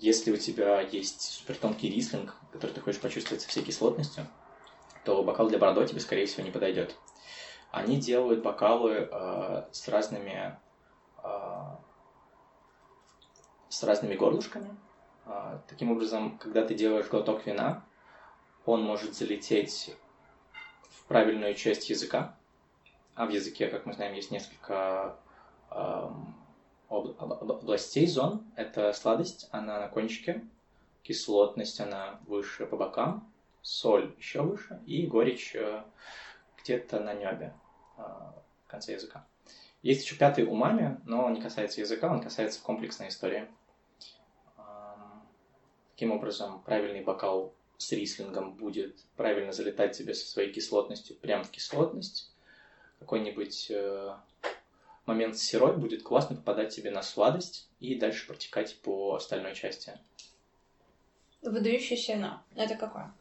Если у тебя есть супер тонкий рислинг, который ты хочешь почувствовать со всей кислотностью, то бокал для бордо тебе, скорее всего, не подойдет. Они делают бокалы э, с разными э, с разными горлышками. Э, таким образом, когда ты делаешь глоток вина, он может залететь в правильную часть языка. А в языке, как мы знаем, есть несколько э, областей, зон. Это сладость, она на кончике, кислотность, она выше по бокам, соль еще выше и горечь э, где-то на небе, э, в конце языка. Есть еще пятый умами, но он не касается языка, он касается комплексной истории. Таким образом, правильный бокал с рислингом будет правильно залетать тебе со своей кислотностью прямо в кислотность. Какой-нибудь э, момент с сирой будет классно попадать тебе на сладость и дальше протекать по остальной части. Выдающееся вино. Это какое?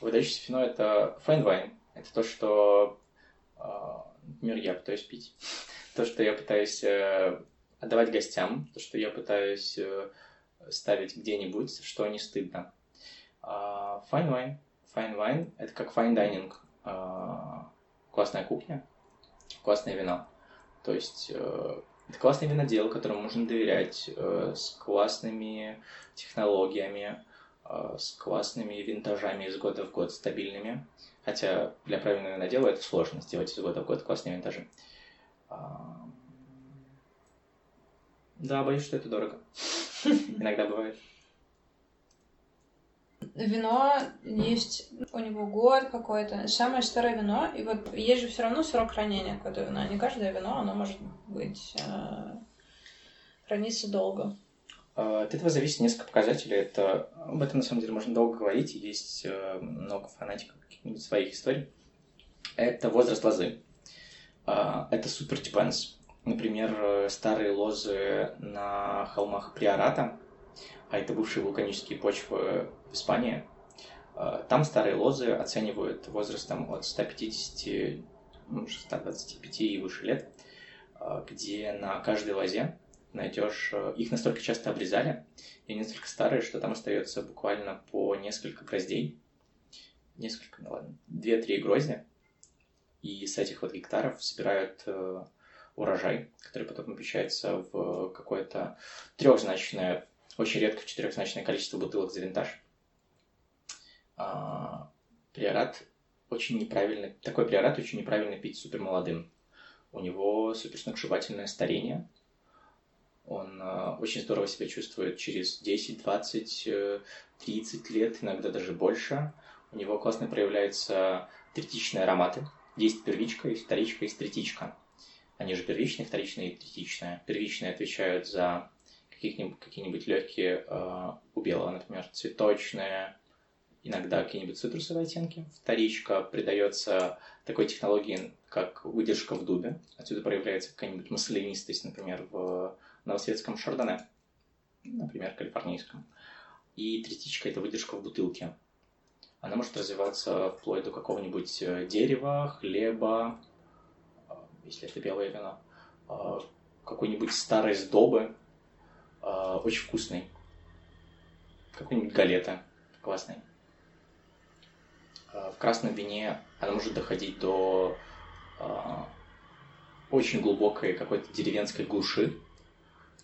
Выдающееся вино — это fine wine. Это то, что, а, например, я пытаюсь пить. то, что я пытаюсь э, отдавать гостям, то, что я пытаюсь э, ставить где-нибудь, что не стыдно. А, fine wine. Fine wine — это как fine dining. А, классная кухня, классное вино. То есть э, это классный винодел, которому можно доверять, с классными технологиями, Э, с классными винтажами из года в год, стабильными. Хотя для правильного винодела это сложно сделать из года в год классные винтажи. А, да, боюсь, что это дорого. Иногда бывает. Вино есть у него год какой-то, самое старое вино, и вот есть же все равно срок хранения какое-то вина. Не каждое вино, оно может быть э, храниться долго. От этого зависит несколько показателей. Это, об этом, на самом деле, можно долго говорить. Есть э, много фанатиков каких-нибудь своих историй. Это возраст лозы. А, это супер. Например, э, старые лозы на холмах Приората, а это бывшие вулканические почвы в Испании. А, там старые лозы оценивают возрастом от 150, 125 и выше лет, а, где на каждой лозе найдешь, э, их настолько часто обрезали, и они настолько старые, что там остается буквально по несколько гроздей, несколько, ну ладно, две-три грозди, и с этих вот гектаров собирают э, урожай, который потом помещается в какое-то трехзначное, очень редко в четырехзначное количество бутылок за винтаж. А, приорат очень неправильно, такой приорат очень неправильно пить супер молодым. У него суперсногсшибательное старение – он э, очень здорово себя чувствует через 10, 20, 30 лет, иногда даже больше. У него классно проявляются третичные ароматы. Есть первичка, есть вторичка, есть третичка. Они же первичные, вторичные и третичные. Первичные отвечают за какие-нибудь, какие-нибудь легкие э, у белого, например, цветочные, иногда какие-нибудь цитрусовые оттенки. Вторичка придается такой технологии, как выдержка в дубе. Отсюда проявляется какая-нибудь маслянистость, например, в новосветском шардоне, например, калифорнийском. И третичка – это выдержка в бутылке. Она может развиваться вплоть до какого-нибудь э, дерева, хлеба, э, если это белое вино, э, какой-нибудь старой сдобы, очень вкусный, какой-нибудь галета классный. В красном вине она может доходить до очень глубокой какой-то деревенской глуши,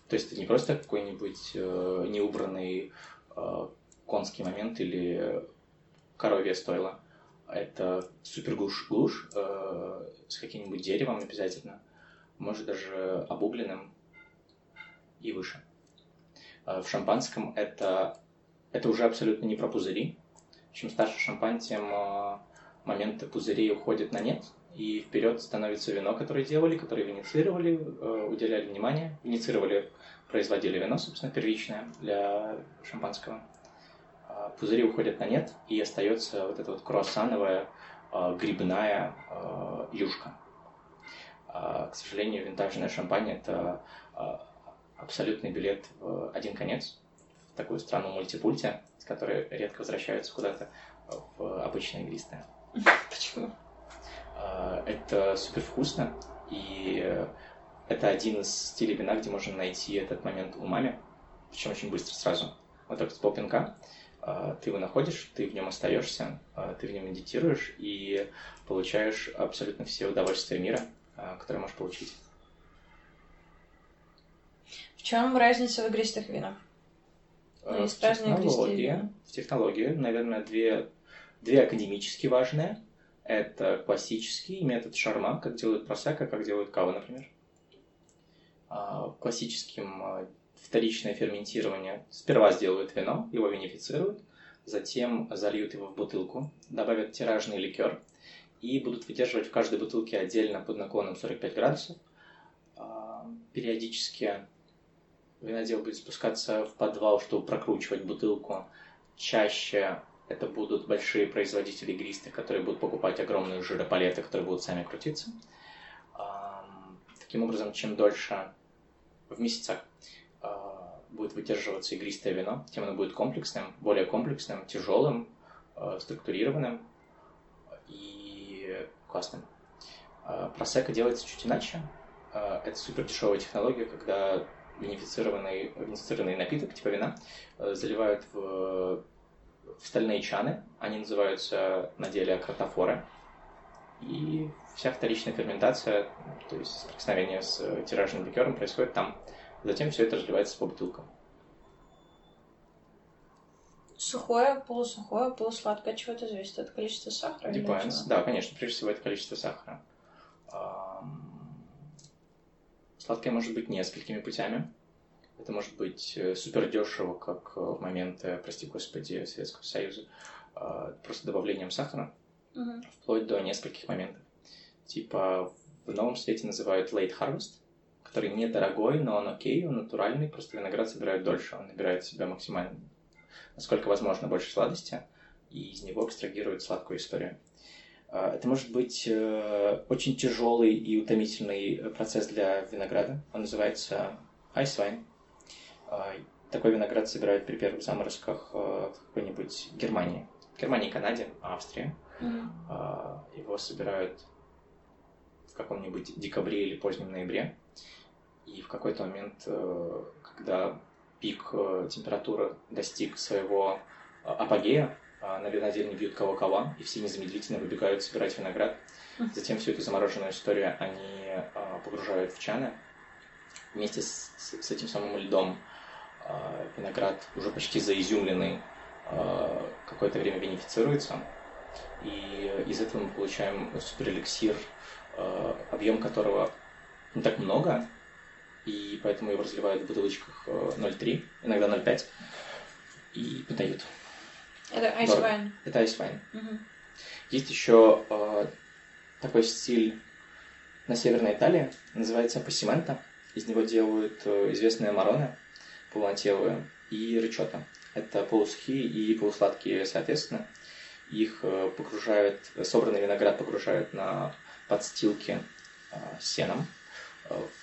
то есть это не просто какой-нибудь э, неубранный конский момент или коровье стойло. Это супер глушь-глушь э, с каким-нибудь деревом обязательно, может даже обугленным и выше. Э, в шампанском это, это уже абсолютно не про пузыри. Чем старше шампань, тем э, моменты пузырей уходят на нет, и вперед становится вино, которое делали, которое виницировали, э, уделяли внимание, виницировали, производили вино, собственно, первичное для шампанского. Пузыри уходят на нет, и остается вот эта вот круассановая грибная юшка. К сожалению, винтажная шампань – это абсолютный билет в один конец, в такую страну мультипульти, с которой редко возвращаются куда-то в обычные игристые. Почему? А, это супер вкусно, и это один из стилей вина, где можно найти этот момент умами, причем очень быстро сразу. Вот так с полпинка ты его находишь, ты в нем остаешься, ты в нем медитируешь и получаешь абсолютно все удовольствия мира, которые можешь получить. В чем разница в игристых винах? Ну, есть в технологии, в технологии, наверное, две, две академически важные. Это классический метод шарма, как делают просека, как делают кава, например. А, классическим а, вторичное ферментирование. Сперва сделают вино, его винифицируют, затем зальют его в бутылку, добавят тиражный ликер и будут выдерживать в каждой бутылке отдельно под наклоном 45 градусов. А, периодически винодел будет спускаться в подвал, чтобы прокручивать бутылку. Чаще это будут большие производители игристых, которые будут покупать огромные жиропалеты, которые будут сами крутиться. Таким образом, чем дольше в месяцах а, будет выдерживаться игристое вино, тем оно будет комплексным, более комплексным, тяжелым, а, структурированным и классным. А, просека делается чуть иначе. Это супер дешевая технология, когда винифицированный, винифицированный напиток, типа вина, заливают в в стальные чаны. Они называются на деле картофоры. И вся вторичная ферментация, то есть соприкосновение с тиражным ликером происходит там. Затем все это разливается по бутылкам. Сухое, полусухое, полусладкое, от чего это зависит? От количества сахара? Depends. Да, конечно, прежде всего это количество сахара. Сладкое может быть несколькими путями. Это может быть э, супер дешево, как э, в моменты, прости господи, Советского Союза, а, просто добавлением сахара, угу. вплоть до нескольких моментов. Типа в новом свете называют late harvest, который недорогой, но он окей, он натуральный, просто виноград собирают дольше, он набирает в себя максимально, насколько возможно, больше сладости, и из него экстрагируют сладкую историю. А, это может быть э, очень тяжелый и утомительный процесс для винограда. Он называется ice wine. А, такой виноград собирают при первых заморозках а, в какой-нибудь Германии. Германии, Канаде, Австрии. Mm-hmm. Его собирают в каком-нибудь декабре или позднем ноябре. И в какой-то момент, э, когда пик э, температуры достиг своего э, апогея, на винодельне бьют кого-кого, и все незамедлительно выбегают собирать виноград. Затем всю эту замороженную историю они погружают в чаны вместе с, с этим самым льдом а, виноград уже почти заизюмленный а, какое-то время винифицируется, и из этого мы получаем суперэликсир, а, объем которого не так много, и поэтому его разливают в бутылочках 0,3, иногда 0,5, и подают. Это айсвайн. Это айсвайн. Угу. Есть еще э, такой стиль на Северной Италии, называется пассимента. Из него делают э, известные мароны полнотелые и рычота. Это полусухие и полусладкие соответственно. Их э, погружают, собранный виноград погружают на подстилки э, сеном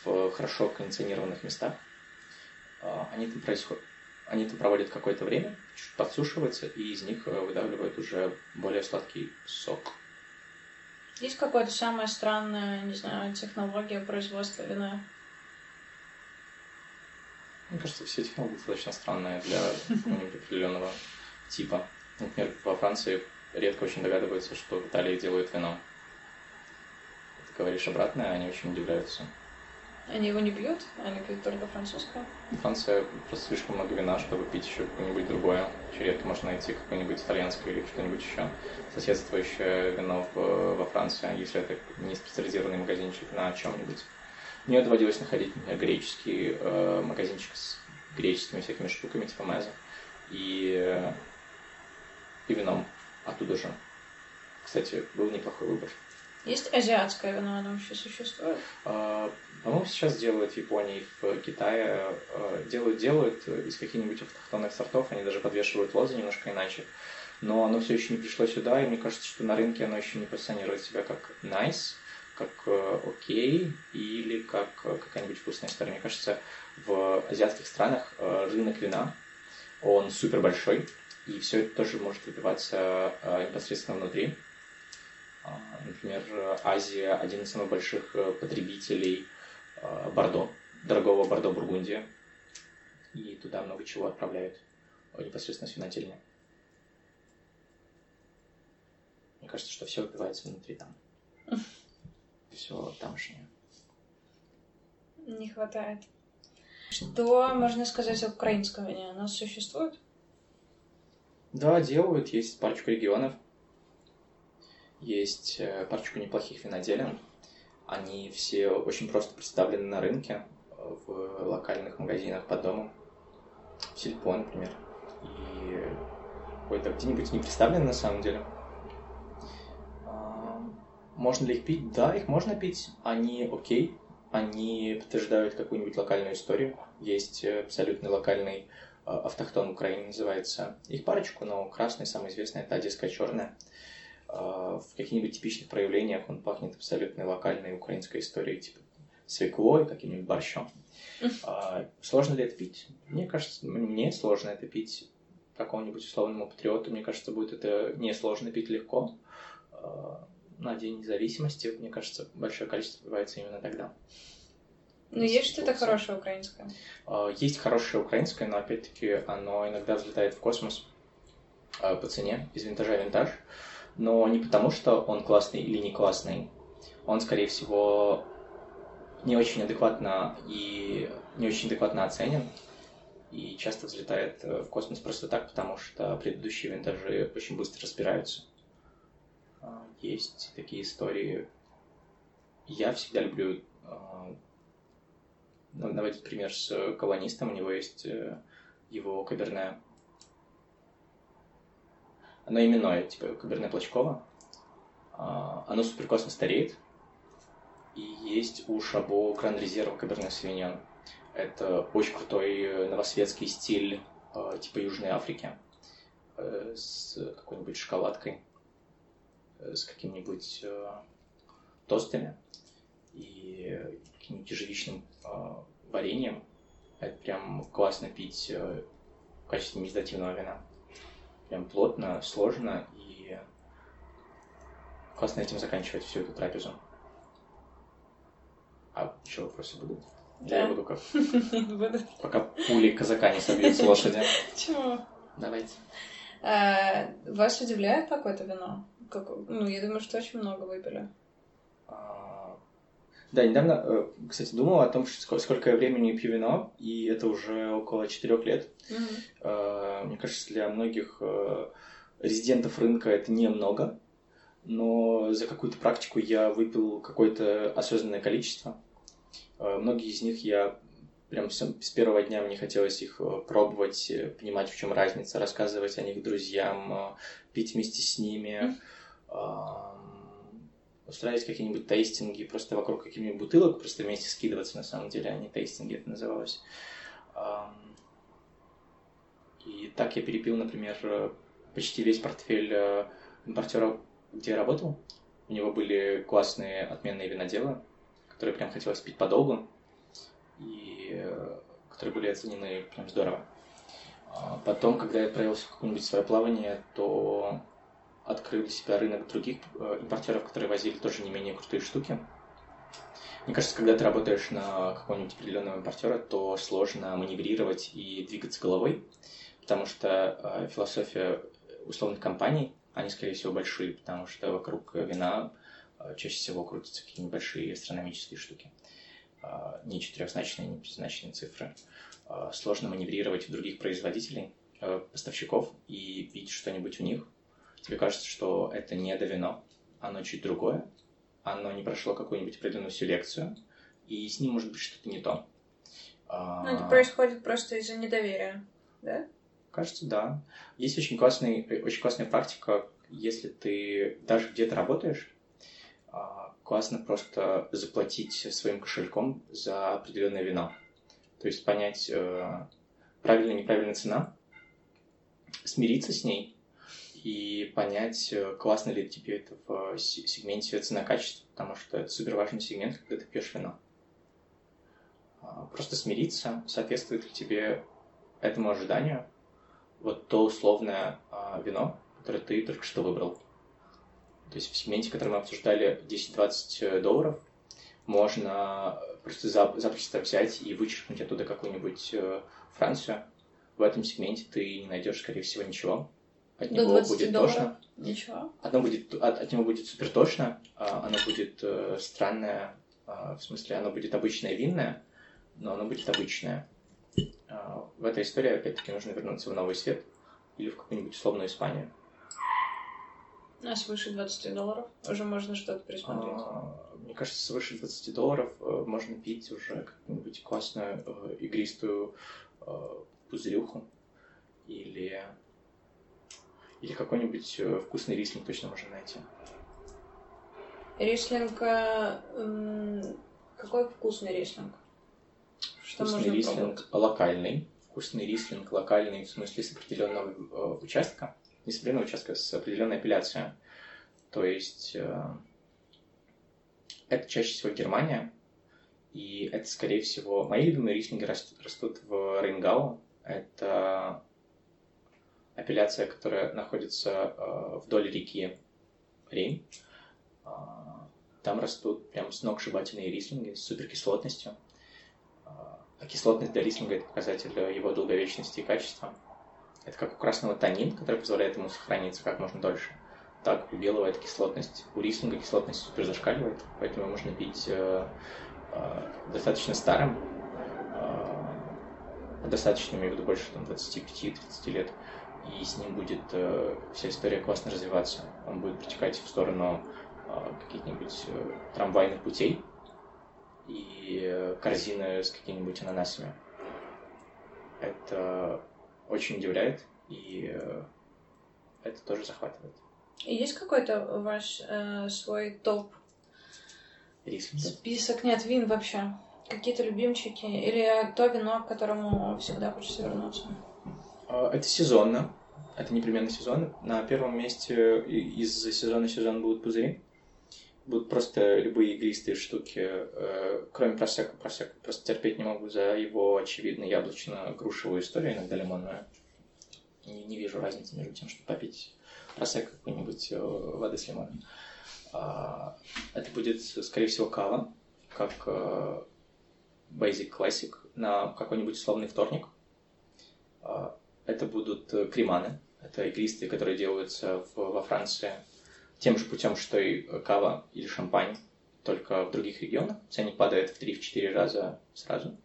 в хорошо кондиционированных местах. Они там, происходят, они там проводят какое-то время, чуть подсушиваются, и из них выдавливают уже более сладкий сок. Есть какая-то самая странная, не знаю, технология производства вина? Мне кажется, все технологии достаточно странные для какого-нибудь определенного типа. Например, во Франции редко очень догадываются, что в Италии делают вино. Ты говоришь обратное, они очень удивляются. Они его не пьют? Они пьют только французское? Франция просто слишком много вина, чтобы пить еще какое-нибудь другое. Очень редко можно найти какое-нибудь итальянское или что-нибудь еще соседствующее вино в, во Франции, если это не специализированный магазинчик на чем-нибудь. Мне доводилось находить, греческий э, магазинчик с греческими всякими штуками, типа меза, и, э, и вином оттуда же. Кстати, был неплохой выбор. Есть азиатское вино, оно вообще существует? А, по-моему, сейчас делают в Японии, в Китае. А, делают, делают из каких-нибудь автохтонных сортов, они даже подвешивают лозы немножко иначе. Но оно все еще не пришло сюда, и мне кажется, что на рынке оно еще не позиционирует себя как nice, как э, окей или как э, какая-нибудь вкусная история. Мне кажется, в азиатских странах э, рынок вина, он супер большой, и все это тоже может выпиваться непосредственно внутри. А, например, Азия один из самых больших потребителей Бордо, дорогого Бордо Бургундия. И туда много чего отправляют непосредственно с винодельни. Мне кажется, что все выпивается внутри там. все тамошнее. Не хватает. Что можно сказать о украинском вине? Оно существует? Да, делают. Есть парочку регионов. Есть э, парочку неплохих виноделин. Они все очень просто представлены на рынке, в локальных магазинах под домом. В Сельпо, например. И какой-то где-нибудь не представлены на самом деле. Можно ли их пить? Да, их можно пить. Они окей. Они подтверждают какую-нибудь локальную историю. Есть э, абсолютно локальный э, автохтон Украины, называется. Их парочку, но красный, самый известный, это одесская черная. Э, в каких-нибудь типичных проявлениях он пахнет абсолютно локальной украинской историей, типа свеклой, каким-нибудь борщом. Сложно ли это пить? Мне кажется, мне сложно это пить какому-нибудь условному патриоту. Мне кажется, будет это несложно пить легко на День независимости, мне кажется, большое количество бывается именно тогда. Ну, есть что-то хорошее украинское? А, есть хорошее украинское, но, опять-таки, оно иногда взлетает в космос а, по цене из винтажа винтаж. Но не потому, что он классный или не классный. Он, скорее всего, не очень адекватно и не очень адекватно оценен. И часто взлетает э, в космос просто так, потому что предыдущие винтажи очень быстро разбираются. А, есть такие истории. Я всегда люблю а, наводить пример с колонистом. У него есть э, его каберне. Оно именное, типа каберне Плачкова. А, оно супер классно стареет. И есть у Шабо Гранд Резерв Каберне Савиньон. Это очень крутой э, новосветский стиль типа Южной Африки э, с какой-нибудь шоколадкой с каким-нибудь э, тостами и каким-нибудь ежевичным э, вареньем. Это прям классно пить э, в качестве медитативного вина. Прям плотно, сложно и классно этим заканчивать всю эту трапезу. А еще вопросы будут? Да. Я буду как? Пока пули казака не собьют с лошади. Чего? Давайте. А, вас удивляет какое-то вино? Как... Ну, я думаю, что очень много выпили. А, да, недавно, э, кстати, думал о том, сколько я времени пью вино, и это уже около четырех лет. Угу. Мне кажется, для многих э, резидентов рынка это немного, но за какую-то практику я выпил какое-то осознанное количество. Многие из них я прям с, с первого дня мне хотелось их пробовать, понимать, в чем разница, рассказывать о них друзьям, пить вместе с ними устраивать какие-нибудь тейстинги просто вокруг каких-нибудь бутылок, просто вместе скидываться на самом деле, а не тейстинги это называлось. И так я перепил, например, почти весь портфель э, импортера, где я работал. У него были классные отменные виноделы, которые прям хотелось пить подолгу, и э, которые были оценены прям здорово. А потом, когда я отправился в какое-нибудь свое плавание, то открыл для себя рынок других э, импортеров, которые возили тоже не менее крутые штуки. Мне кажется, когда ты работаешь на какого-нибудь определенного импортера, то сложно маневрировать и двигаться головой, потому что э, философия условных компаний, они, скорее всего, большие, потому что вокруг вина э, чаще всего крутятся какие-нибудь большие астрономические штуки. Не четырехзначные, не пятизначные цифры. Сложно маневрировать у других производителей, поставщиков и пить что-нибудь у них, тебе кажется, что это не до вино, оно чуть другое, оно не прошло какую-нибудь определенную селекцию, и с ним может быть что-то не то. Ну, это происходит просто из-за недоверия, да? Кажется, да. Есть очень, классный, очень классная практика, если ты даже где-то работаешь, а, классно просто заплатить своим кошельком за определенное вино. То есть понять э, правильная неправильная цена, смириться с ней и понять, э, классно ли тебе это в сегменте цена-качество, потому что это супер важный сегмент, когда ты пьешь вино. А, просто смириться, соответствует ли тебе этому ожиданию вот то условное а, вино, которое ты только что выбрал. То есть в сегменте, который мы обсуждали, 10-20 долларов, можно просто запросто взять и вычеркнуть оттуда какую-нибудь э, Францию. В этом сегменте ты не найдешь, скорее всего, ничего. От До него будет долларов? тошно. Ничего. Одно будет, от, от него будет супер тошно, а оно будет э, странное, э, в смысле, оно будет обычное винное, но оно будет обычное. Э, в этой истории, опять-таки, нужно вернуться в Новый Свет или в какую-нибудь условную Испанию. А свыше 20 долларов уже можно что-то присмотреть? А, мне кажется, свыше 20 долларов э, можно пить уже какую-нибудь классную э, игристую э, пузырюху или, или какой-нибудь вкусный рислинг точно можно найти. Рислинг... Какой вкусный рислинг? Что вкусный можно рислинг пробовать? локальный. Вкусный рислинг локальный в смысле с определенного участка не с определенного участка, с определенной апелляцией. То есть э, это чаще всего Германия, и это, скорее всего, мои любимые рислинги растут, растут в Рейнгау. Это апелляция, которая находится э, вдоль реки Рейн. Э, там растут прям сногсшибательные рислинги с суперкислотностью. А кислотность для рислинга – это показатель его долговечности и качества. Это как у красного танин, который позволяет ему сохраниться как можно дольше. Так у белого это кислотность. У рислинга кислотность супер зашкаливает, поэтому можно пить э, э, достаточно старым, э, достаточно, имею в виду, больше там, 25-30 лет, и с ним будет э, вся история классно развиваться. Он будет протекать в сторону э, каких-нибудь э, трамвайных путей и э, корзины с какими-нибудь ананасами. Это очень удивляет, и э, это тоже захватывает. И есть какой-то ваш э, свой топ? Рислинг? Список, нет, вин вообще. Какие-то любимчики? Или то вино, к которому всегда хочется вернуться? А, это сезонно. Это непременно сезон. На первом месте из сезона сезон будут пузыри. Будут просто любые игристые штуки, э, кроме просека. Просека просто терпеть не могу за его очевидно яблочно-грушевую историю, иногда лимонную. Не, не вижу разницы между тем, чтобы попить просека какой-нибудь э, воды с лимоном. А, это будет, скорее всего, кава, как э, Basic Classic на какой-нибудь условный вторник. Это будут креманы, это игристые, которые делаются в, во Франции тем же путем, что и кава или шампань, только в других регионах. Ценник падает в 3-4 раза сразу.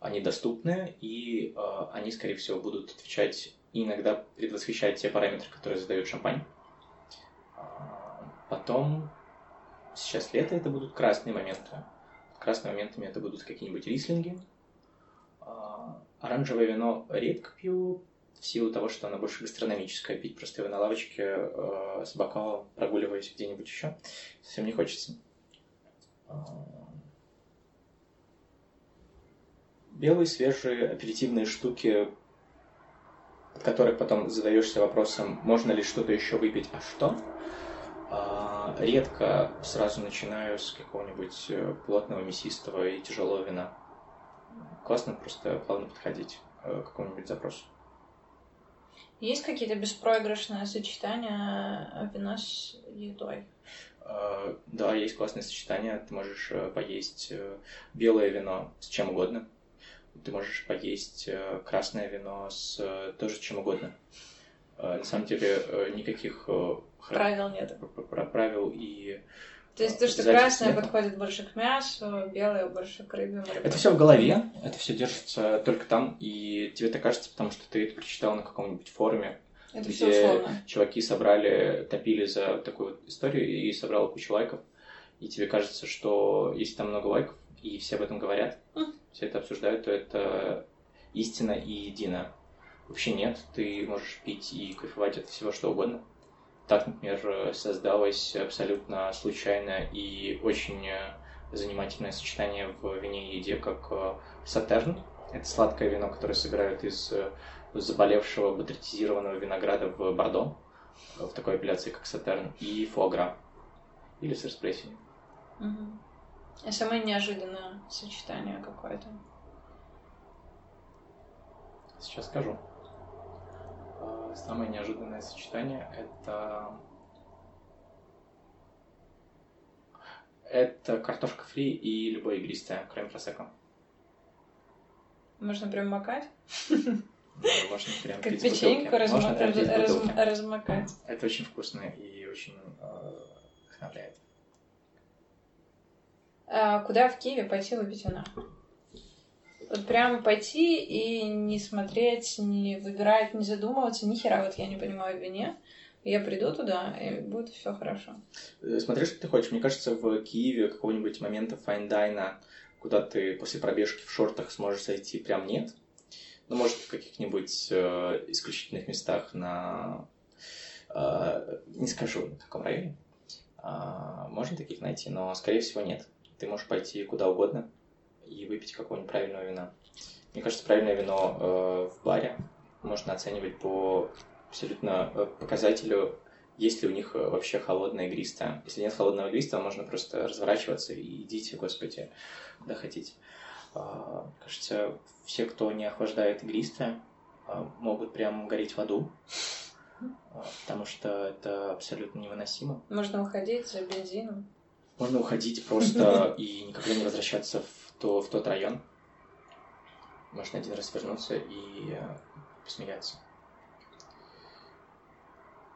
Они доступны, и э, они, скорее всего, будут отвечать и иногда предвосхищать те параметры, которые задает шампань. А, потом, сейчас лето, это будут красные моменты. Красными моментами это будут какие-нибудь рислинги. А, оранжевое вино редко пью, в силу того, что она больше гастрономическая, пить просто его на лавочке э, с бокалом, прогуливаясь где-нибудь еще, совсем не хочется. Э, белые, свежие, аперитивные штуки, от которых потом задаешься вопросом, можно ли что-то еще выпить, а что? Э, редко сразу начинаю с какого-нибудь э, плотного, мясистого и тяжелого вина. Классно просто плавно подходить э, к какому-нибудь запросу. Есть какие-то беспроигрышные сочетания вина с едой? А, да, есть классные сочетания. Ты можешь э, поесть э, белое вино с чем угодно. Ты можешь поесть э, красное вино с тоже чем угодно. На самом деле никаких правил нет. Правил и то есть то, что красное подходит больше к мясу, белое больше к рыбе. Это все в голове, это все держится только там, и тебе так кажется, потому что ты это прочитал на каком-нибудь форуме, это где чуваки собрали, топили за такую вот историю и собрал кучу лайков, и тебе кажется, что если там много лайков, и все об этом говорят, mm. все это обсуждают, то это истина и едино. Вообще нет, ты можешь пить и кайфовать от всего что угодно. Так, например, создалось абсолютно случайно и очень занимательное сочетание в вине и еде, как сатерн. Это сладкое вино, которое собирают из заболевшего батритизированного винограда в Бордо, в такой апелляции, как сатерн, и фуагра, или с распрессией. Угу. А самое неожиданное сочетание какое-то? Сейчас скажу. А, самое неожиданное сочетание это это картошка фри и любое игристое, кроме просека. Можно прям макать? Можно прям как печеньку разма... раз... размакать. Это очень вкусно и очень э, вдохновляет. А куда в Киеве пойти выпить вина? Вот прям пойти и не смотреть, не выбирать, не задумываться, ни хера вот я не понимаю в вине. Я приду туда, и будет все хорошо. Э, смотри, что ты хочешь. Мне кажется, в Киеве какого-нибудь момента fine dine а, куда ты после пробежки в шортах сможешь зайти, прям нет. Ну, может, в каких-нибудь э, исключительных местах на... Э, не скажу, на каком районе. Э, можно таких найти, но, скорее всего, нет. Ты можешь пойти куда угодно, и выпить какого-нибудь правильного вина. Мне кажется, правильное вино э, в баре можно оценивать по абсолютно э, показателю, есть ли у них э, вообще холодное игристое. Если нет холодного игристого, можно просто разворачиваться и идите, господи, куда хотите. Э, кажется, все, кто не охлаждает игристое, э, могут прям гореть в аду, э, потому что это абсолютно невыносимо. Можно уходить за бензином. Можно уходить просто и никогда не возвращаться в то, в тот район можно один раз вернуться и э, посмеяться.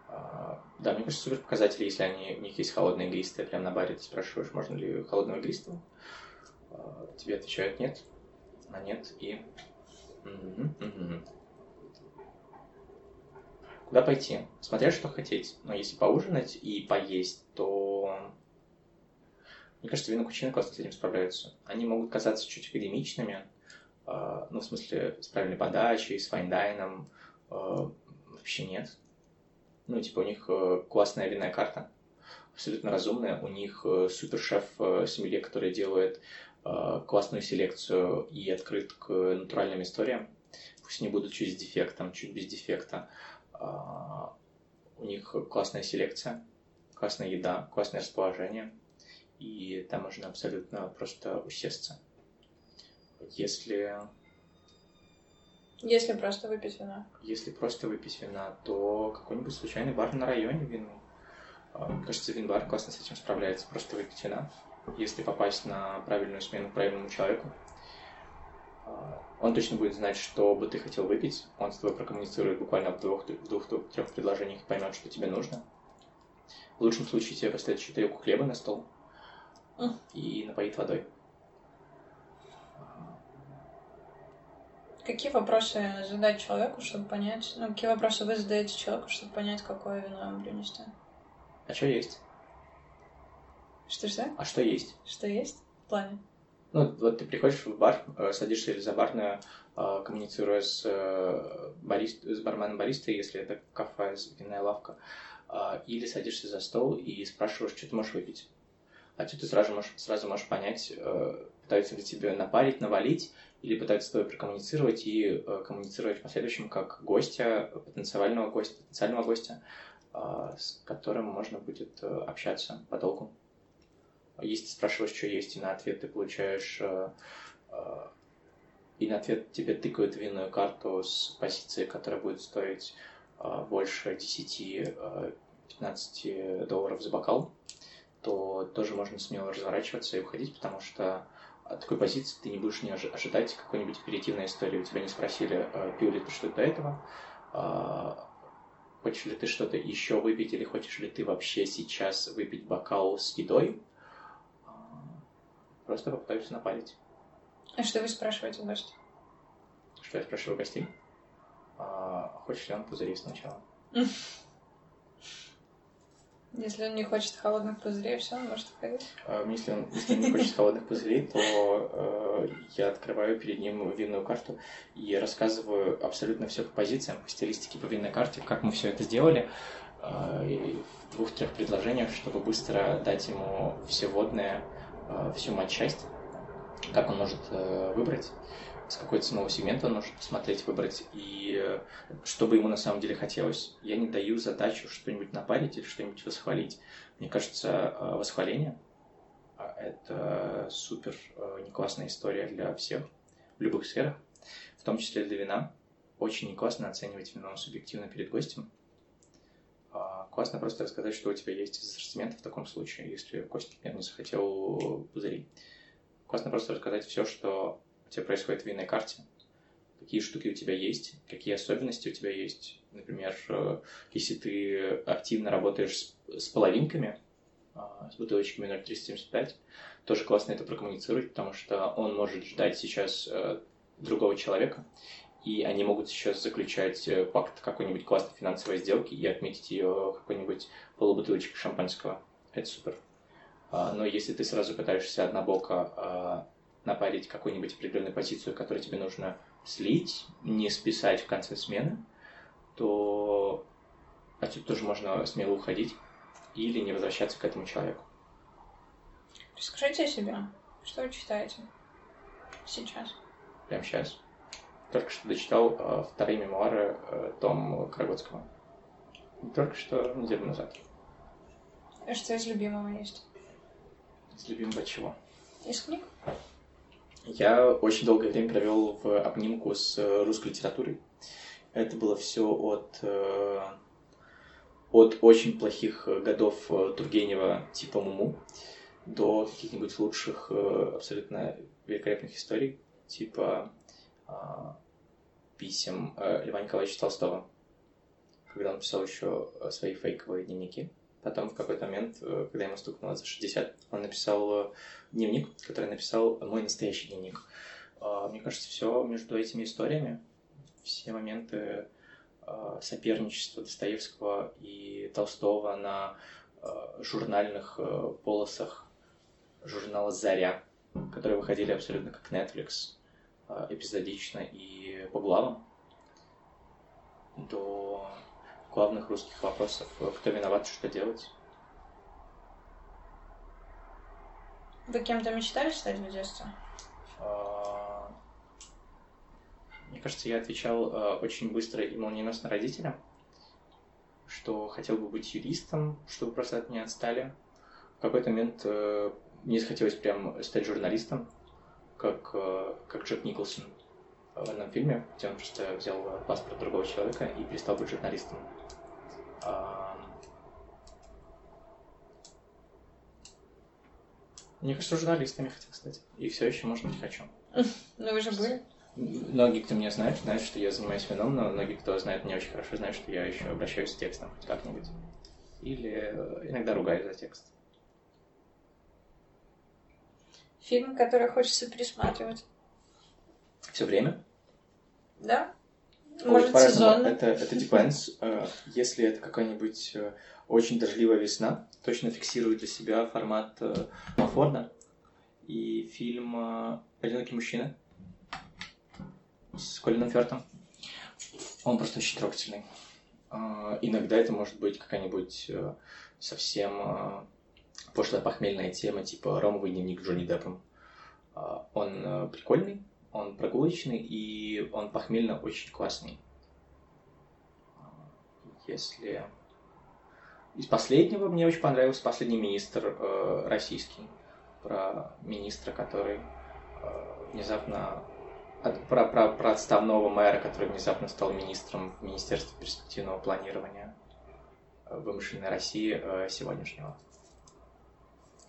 А, да, мне кажется, супер показатели, если они, у них есть холодные игристые, прямо на баре ты спрашиваешь, можно ли холодного игристого. А, тебе отвечают нет, а нет и... Куда пойти? Смотря что хотеть. Но если поужинать и поесть, то мне кажется, Vino e Cucina классно с этим справляются. Они могут казаться чуть академичными, э, ну, в смысле, с правильной подачей, с fine dine ом. Вообще нет. Ну, типа, у них э, классная винная карта, абсолютно разумная. У них э, супершеф э, Сомелье, который делает э, классную селекцию и открыт к натуральным историям. Пусть они будут чуть с дефектом, чуть без дефекта. Э, у них классная селекция, классная еда, классное расположение – и там можно абсолютно просто усесться. Если... Если просто выпить вина. Если просто выпить вина, то какой-нибудь случайный бар на районе вину. А, мне кажется, винбар классно с этим справляется, просто выпить вина. Если попасть на правильную смену правильному человеку, а, он точно будет знать, что бы ты хотел выпить. Он с тобой прокоммуницирует буквально в двух, в двух-трех предложениях и поймет, что тебе нужно. В лучшем случае тебе поставят еще тарелку хлеба на стол и напоит водой. Какие вопросы задать человеку, чтобы понять, ну, какие вопросы вы задаете человеку, чтобы понять, какое вино ему принести? А что есть? Что-что? А что есть? Что есть? В плане? Ну, вот ты приходишь в бар, э, садишься за барную, э, коммуницируя с, э, барист, с барменом баристой, если это кафе, винная лавка, или садишься за стол и спрашиваешь, что ты можешь выпить а тут ты сразу можешь, сразу можешь понять, э, пытаются ли тебе напарить, навалить, или пытаются с тобой прокоммуницировать и э, коммуницировать в последующем как гостя, потенциального гостя, потенциального гостя, э, с которым можно будет общаться подолгу. Если ты спрашиваешь, что есть, и на ответ ты получаешь и на ответ тебе тыкают винную карту с позиции, которая будет стоить больше 10-15 долларов за бокал, то тоже можно смело разворачиваться и уходить, потому что от такой позиции ты не будешь не ожидать какой-нибудь оперативной истории. У тебя не спросили, а, пил ли ты что-то до этого, а, хочешь ли ты что-то еще выпить, или хочешь ли ты вообще сейчас выпить бокал с едой. А, просто попытаюсь напалить. А что вы спрашиваете у гостя? Что я спрашиваю гостей? Хочешь ли он пузыри сначала? Если он не хочет холодных пузырей, все, он может уходить. А, если он, если он не хочет холодных пузырей, то э, я открываю перед ним винную карту и рассказываю абсолютно все по позициям, по стилистике, по винной карте, как мы все это сделали. э, в двух-трех предложениях, чтобы быстро дать ему все водные, э, всю матчасть, как он может э, выбрать, с какой ценового сегмента может посмотреть, выбрать, и э, что бы ему на самом деле хотелось. Я не даю задачу что-нибудь напарить или что-нибудь восхвалить. Мне кажется, э, восхваление это супер э, не классная история для всех в любых сферах, в том числе для вина. Очень не классно оценивать вино субъективно перед гостем. А, классно просто рассказать, что у тебя есть из ассортимента в таком случае, если гость, например, не захотел пузыри. Классно просто рассказать все, что тебя происходит в винной карте, какие штуки у тебя есть, какие особенности у тебя есть. Например, э, если ты активно работаешь с, с половинками, а, с бутылочками 0,375, тоже классно это прокоммуницировать, потому что он может ждать сейчас э, другого человека, и они могут сейчас заключать э, пакт какой-нибудь классной финансовой сделки и отметить ее какой-нибудь полубутылочкой шампанского. Это супер. А, но если ты сразу пытаешься однобоко а, напарить какую-нибудь определенную позицию, которую тебе нужно слить, не списать в конце смены, то отсюда тоже можно смело уходить или не возвращаться к этому человеку. Расскажите о себе. Что вы читаете сейчас? Прямо сейчас. Только что дочитал э, вторые мемуары э, Том Крагоцкого. Только что неделю назад. А что из любимого есть? Из любимого чего? Из книг? Я очень долгое время провел в обнимку с э, русской литературой. Это было все от, э, от очень плохих годов э, Тургенева типа Муму до каких-нибудь лучших абсолютно великолепных историй типа писем Льва Николаевича Толстого, когда он писал еще свои фейковые дневники. Потом в какой-то момент, э, когда ему стукнуло за 60, он написал э, дневник, который написал мой настоящий дневник. А, мне кажется, все между этими историями, все моменты э, соперничества Достоевского и Толстого на журнальных полосах журнала «Заря», которые выходили абсолютно как Netflix, эпизодично и по главам, до главных русских вопросов. Кто виноват, что делать? Вы кем-то мечтали стать в детстве? А, мне кажется, я отвечал а, очень быстро и молниеносно родителям, что хотел бы быть юристом, чтобы просто от меня отстали. В какой-то момент э, мне захотелось прям стать журналистом, как, э, как Джек Николсон в одном фильме, где он просто взял паспорт другого человека и перестал быть журналистом. Мне кажется, журналистами хотел стать. И все еще, может быть, хочу. Ну, вы же были. Многие, кто меня знает, знают, что я занимаюсь вином, но многие, кто знает меня очень хорошо, знают, что я еще обращаюсь с текстом хоть как-нибудь. Или э, иногда ругаюсь за текст. Фильм, который хочется пересматривать. Все время? Да. Может, сезонно. Это, это depends. Э, если это какая-нибудь э, очень дождливая весна, точно фиксирую для себя формат Форда и фильм «Одинокий мужчина» с Колином Фертом. Он просто очень трогательный. Э, иногда это может быть какая-нибудь совсем пошлая похмельная тема, типа «Ромовый дневник Джонни Деппом». Он прикольный, он прогулочный, и он похмельно очень классный. Если... Из последнего мне очень понравился последний министр э, российский. Про министра, который э, внезапно... От, про, про, про отставного мэра, который внезапно стал министром в Министерстве перспективного планирования э, вымышленной России э, сегодняшнего.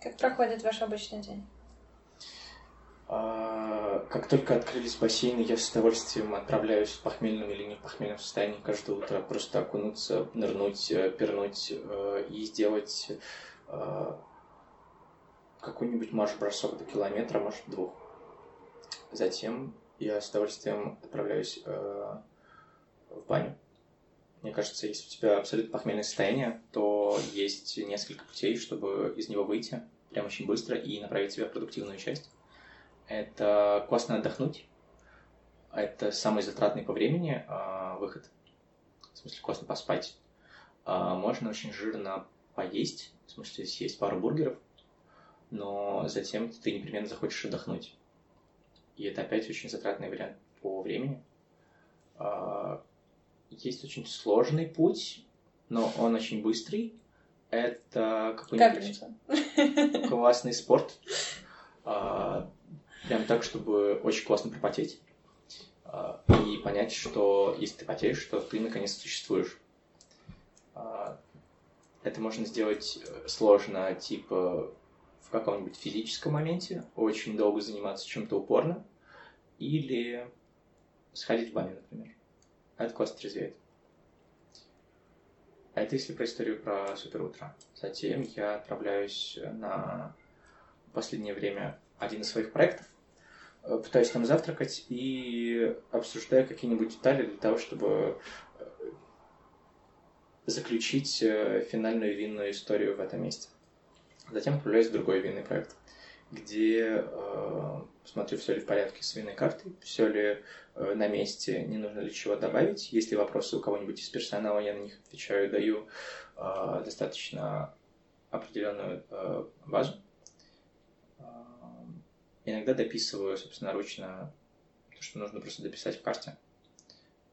Как проходит ваш обычный день? А, как только открылись бассейны, я с удовольствием отправляюсь в похмельном или не похмельном состоянии каждое утро. Просто окунуться, нырнуть, э, пернуть э, и сделать э, какой-нибудь марш-бросок до километра, может, двух. Затем я с удовольствием отправляюсь в баню. Мне кажется, если у тебя абсолютно похмельное состояние, то есть несколько путей, чтобы из него выйти прям очень быстро и направить себя в продуктивную часть это классно отдохнуть, это самый затратный по времени э, выход, в смысле классно поспать. А, можно очень жирно поесть, в смысле съесть пару бургеров, но затем ты непременно захочешь отдохнуть. И это опять очень затратный вариант по времени. А, есть очень сложный путь, но он очень быстрый. Это какой-нибудь классный спорт. А, прям так, чтобы очень классно пропотеть. А, и понять, что если ты потеешь, то ты наконец существуешь. Это можно сделать э, сложно, типа в каком-нибудь физическом моменте, очень долго заниматься чем-то упорно, или сходить в баню, например. Это классно трезвеет. А это если про историю про суперутро. Затем я отправляюсь на последнее время один из своих проектов, пытаюсь там завтракать и обсуждаю какие-нибудь детали для того, чтобы заключить э, финальную винную историю в этом месте. Затем отправляюсь в другой винный проект, где э, смотрю, все ли в порядке с винной картой, все ли э, на месте, не нужно ли чего добавить. Если вопросы у кого-нибудь из персонала, я на них отвечаю, даю э, достаточно определенную э, базу. Иногда дописываю собственноручно то, что нужно просто дописать в карте,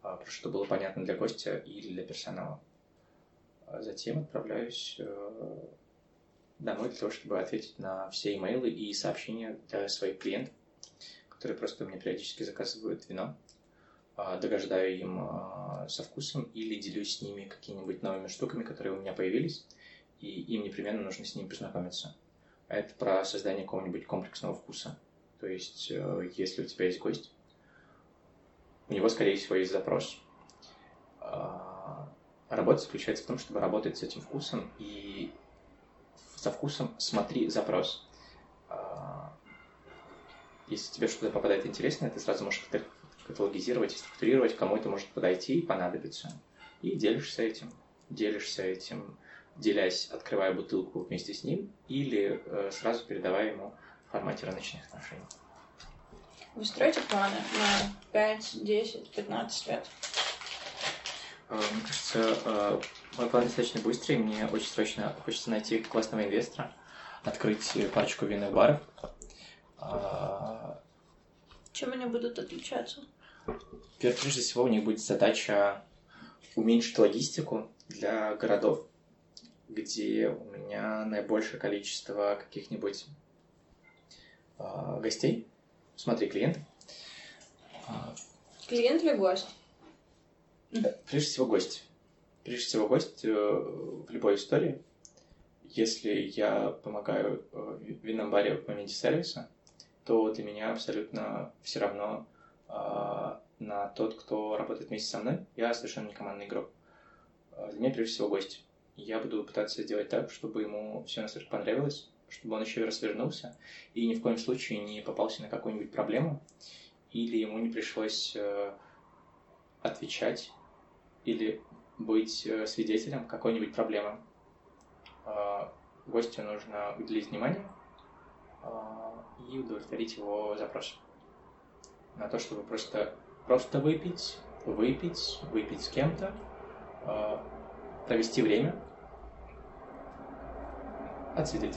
э, чтобы было понятно для гостя или для персонала. А затем отправляюсь э, домой для того, чтобы ответить на все имейлы и сообщения для своих клиентов, которые просто мне периодически заказывают вино. А, догождаю им а, со вкусом или делюсь с ними какими-нибудь новыми штуками, которые у меня появились, и им непременно нужно с ними познакомиться. Это про создание какого-нибудь комплексного вкуса. То есть, э, если у тебя есть гость, у него, скорее всего, есть запрос Работа заключается в том, чтобы работать с этим вкусом и со вкусом смотри запрос. А, если тебе что-то попадает интересное, ты сразу можешь каталогизировать и структурировать, кому это может подойти и понадобиться. И делишься этим. Делишься этим, делясь, открывая бутылку вместе с ним, или э, сразу передавая ему в формате рыночных отношений. Вы строите планы на 5, 10, 15 лет? Э, мне кажется, э, мой план достаточно быстрый. Мне очень срочно хочется найти классного инвестора, открыть парочку винных баров. А, Чем они будут отличаться? Прежде всего, у них будет задача уменьшить логистику для городов, где у меня наибольшее количество каких-нибудь э, гостей. Смотри, клиент. Клиент или гость? Прежде всего, гость. Прежде всего, гость э, в любой истории. Если я помогаю э, в винном баре в моменте сервиса, то для меня абсолютно все равно а, на тот, кто работает вместе со мной. Я совершенно не командный игрок. А, для меня прежде всего гость. Я буду пытаться сделать так, чтобы ему все настолько понравилось, чтобы он еще и развернулся и ни в коем случае не попался на какую-нибудь проблему, или ему не пришлось э, отвечать или быть э, свидетелем какой-нибудь проблемы. А, гостю нужно уделить внимание и удовлетворить его запрос. На то, чтобы просто, просто выпить, выпить, выпить с кем-то, провести время, отсидеть.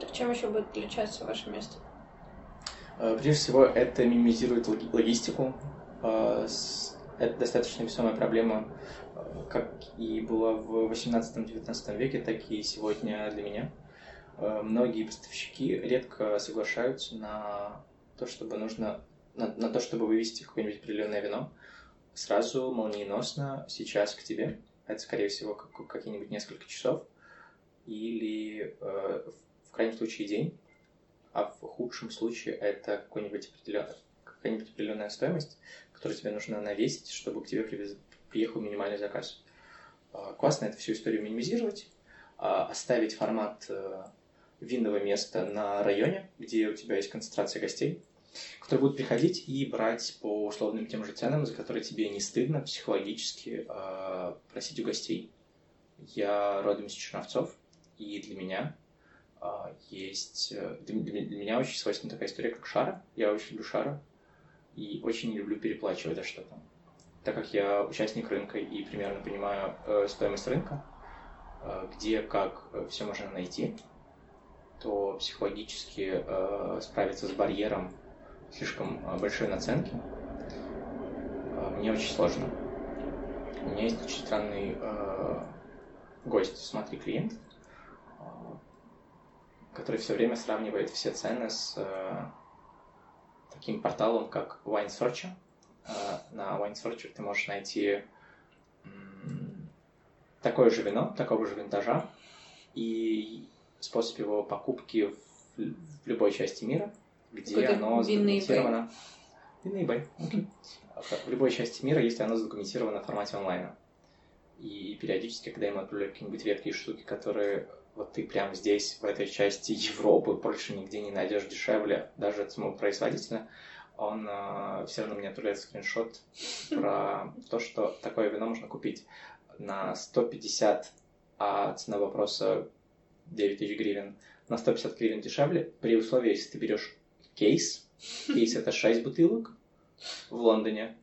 Так чем еще будет отличаться ваше место? Прежде всего, это минимизирует логистику, это достаточно весомая проблема, э, как и была в 18-19 веке, так и сегодня для меня. Э, многие поставщики редко соглашаются на то, чтобы нужно на, на то, чтобы вывести какое-нибудь определенное вино сразу молниеносно сейчас к тебе. Это, скорее всего, как, какие-нибудь несколько часов или э, в крайнем случае день, а в худшем случае это какой-нибудь определен... какая-нибудь определенная стоимость, которую тебе нужно навесить, чтобы к тебе привез... приехал минимальный заказ. А, классно это всю историю минимизировать, а, оставить формат э, винного места на районе, где у тебя есть концентрация гостей, которые будут приходить и брать по условным тем же ценам, за которые тебе не стыдно психологически а, просить у гостей. Я родом из Черновцов, и для меня есть... Э, для, для меня очень свойственна такая история, как шара. Я очень люблю шара и очень не люблю переплачивать за что-то. так как я участник рынка и примерно понимаю э, стоимость рынка, э, где, как э, все можно найти, то психологически э, справиться с барьером слишком э, большой наценки э, мне очень сложно. У меня есть очень странный э, гость, смотри, клиент, который все время сравнивает все цены с э, таким порталом, как Wine Search. Э, на Wine Search ты можешь найти такое же вино, такого же винтажа, и способ его покупки в, в любой части мира, где Какой-то оно задокументировано. Винный eBay. окей. В любой части мира, если оно задокументировано в формате онлайна. И периодически, когда им отправляют какие-нибудь редкие штуки, которые вот ты прямо здесь, в этой части Европы, больше нигде не найдешь дешевле, даже от самого производителя, он э, все равно мне отправляет скриншот про то, что такое вино можно купить на 150, а цена вопроса 9 тысяч гривен, на 150 гривен дешевле, при условии, если ты берешь кейс, кейс это 6 бутылок в Лондоне,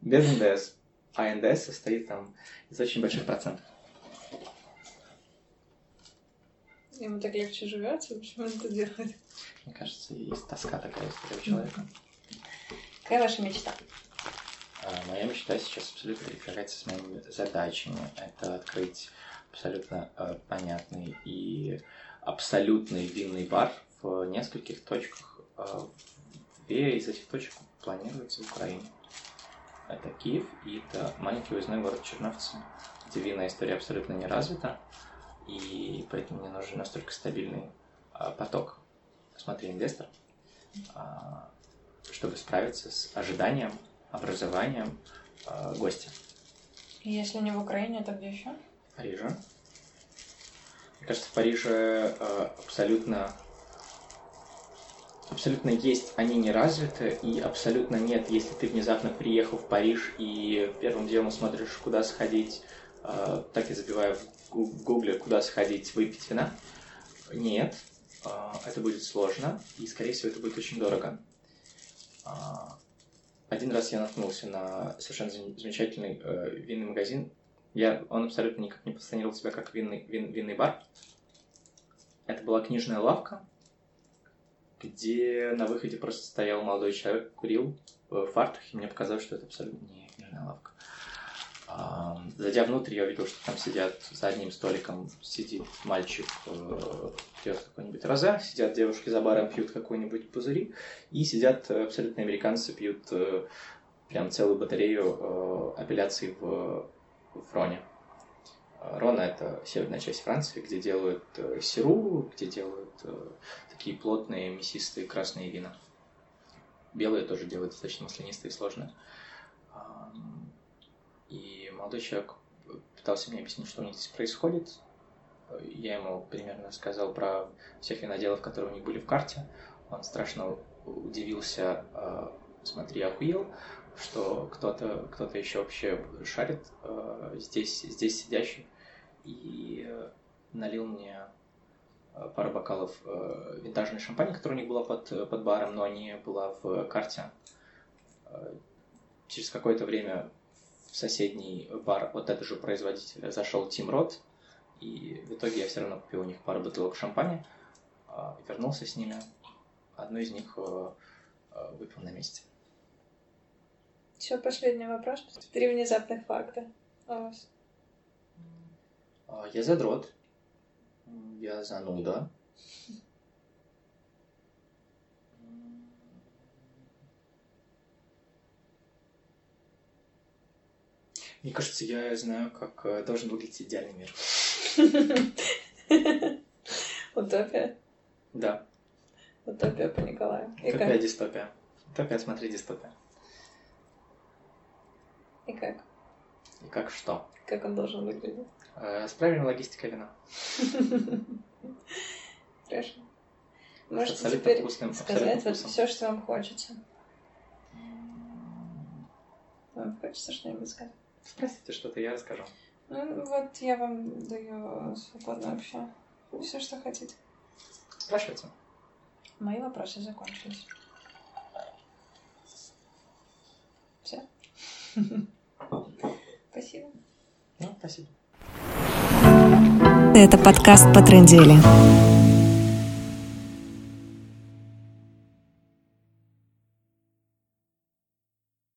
без НДС, а НДС состоит там из очень больших процентов. Ему так легче живется, почему он это делает? Мне кажется, есть тоска такая у человека. Какая ваша мечта? А, Моя мечта сейчас абсолютно перекликается с моими задачами. Это открыть абсолютно э, понятный и абсолютный винный бар в нескольких точках. Э, Две из этих точек планируется в Украине. Это Киев и это маленький уездной город Черновцы, где винная история абсолютно не развита, и поэтому мне нужен настолько стабильный а, поток. Смотри, инвестор, а, чтобы справиться с ожиданием, образованием а, гостя. Если не в Украине, то где еще? В Париже. Мне кажется, в Париже абсолютно абсолютно есть, они не развиты, и абсолютно нет, если ты внезапно приехал в Париж и первым делом смотришь, куда сходить, так и забиваю в гугле, куда сходить выпить вина. Нет, э, это будет сложно, и, скорее всего, это будет очень дорого. А, Один раз я наткнулся на совершенно зам- замечательный э, винный магазин. Я, он абсолютно никак не позиционировал себя как винный, вин- винный бар. Это была книжная лавка, где на выходе просто стоял молодой человек, курил в фартухе. Мне показалось, что это абсолютно не книжная лавка. Зайдя внутрь, я увидел, что там сидят за одним столиком сидит мальчик, э, пьет какой-нибудь розе, сидят девушки за баром, пьют какой-нибудь пузыри, и сидят э, абсолютно американцы, пьют э, прям целую батарею апелляций в, в Рона – это северная часть Франции, где делают сиру, где делают такие плотные, мясистые красные вина. Белые тоже делают достаточно маслянистые и сложные. Молодой человек пытался мне объяснить, что у них здесь происходит. Я ему примерно сказал про всех виноделов, которые у них были в карте. Он страшно удивился, э, смотри, охуел, что кто-то кто еще вообще шарит э, здесь, здесь сидящий. И э, налил мне пару бокалов винтажной шампани, которая у них была под, под баром, но не была в карте. Через какое-то время соседний бар от этого же производителя зашел Тим Рот, и в итоге я все равно купил у них пару бутылок шампани, а, вернулся с ними. Одну из них э, э, выпил на месте. Все, последний вопрос. Три внезапных факта у вас. А, Я задрот. Я зануда. Мне кажется, я знаю, как э, должен выглядеть идеальный мир. Утопия. Да, Утопия по Николаю. Утопия, дистопия. Утопия, смотри, дистопия. И как? И как что? Как он должен выглядеть? Э, С правильной логистикой вина. Хорошо. Можете теперь вкусным, сказать вот все, что вам хочется. Вам хочется что-нибудь сказать? Спросите что-то, я расскажу. Ну, вот я вам даю свободно вообще. Все, что хотите. Спрашивайте. Мои вопросы закончились. Все? Спасибо. Ну, спасибо. Это подкаст по трендели.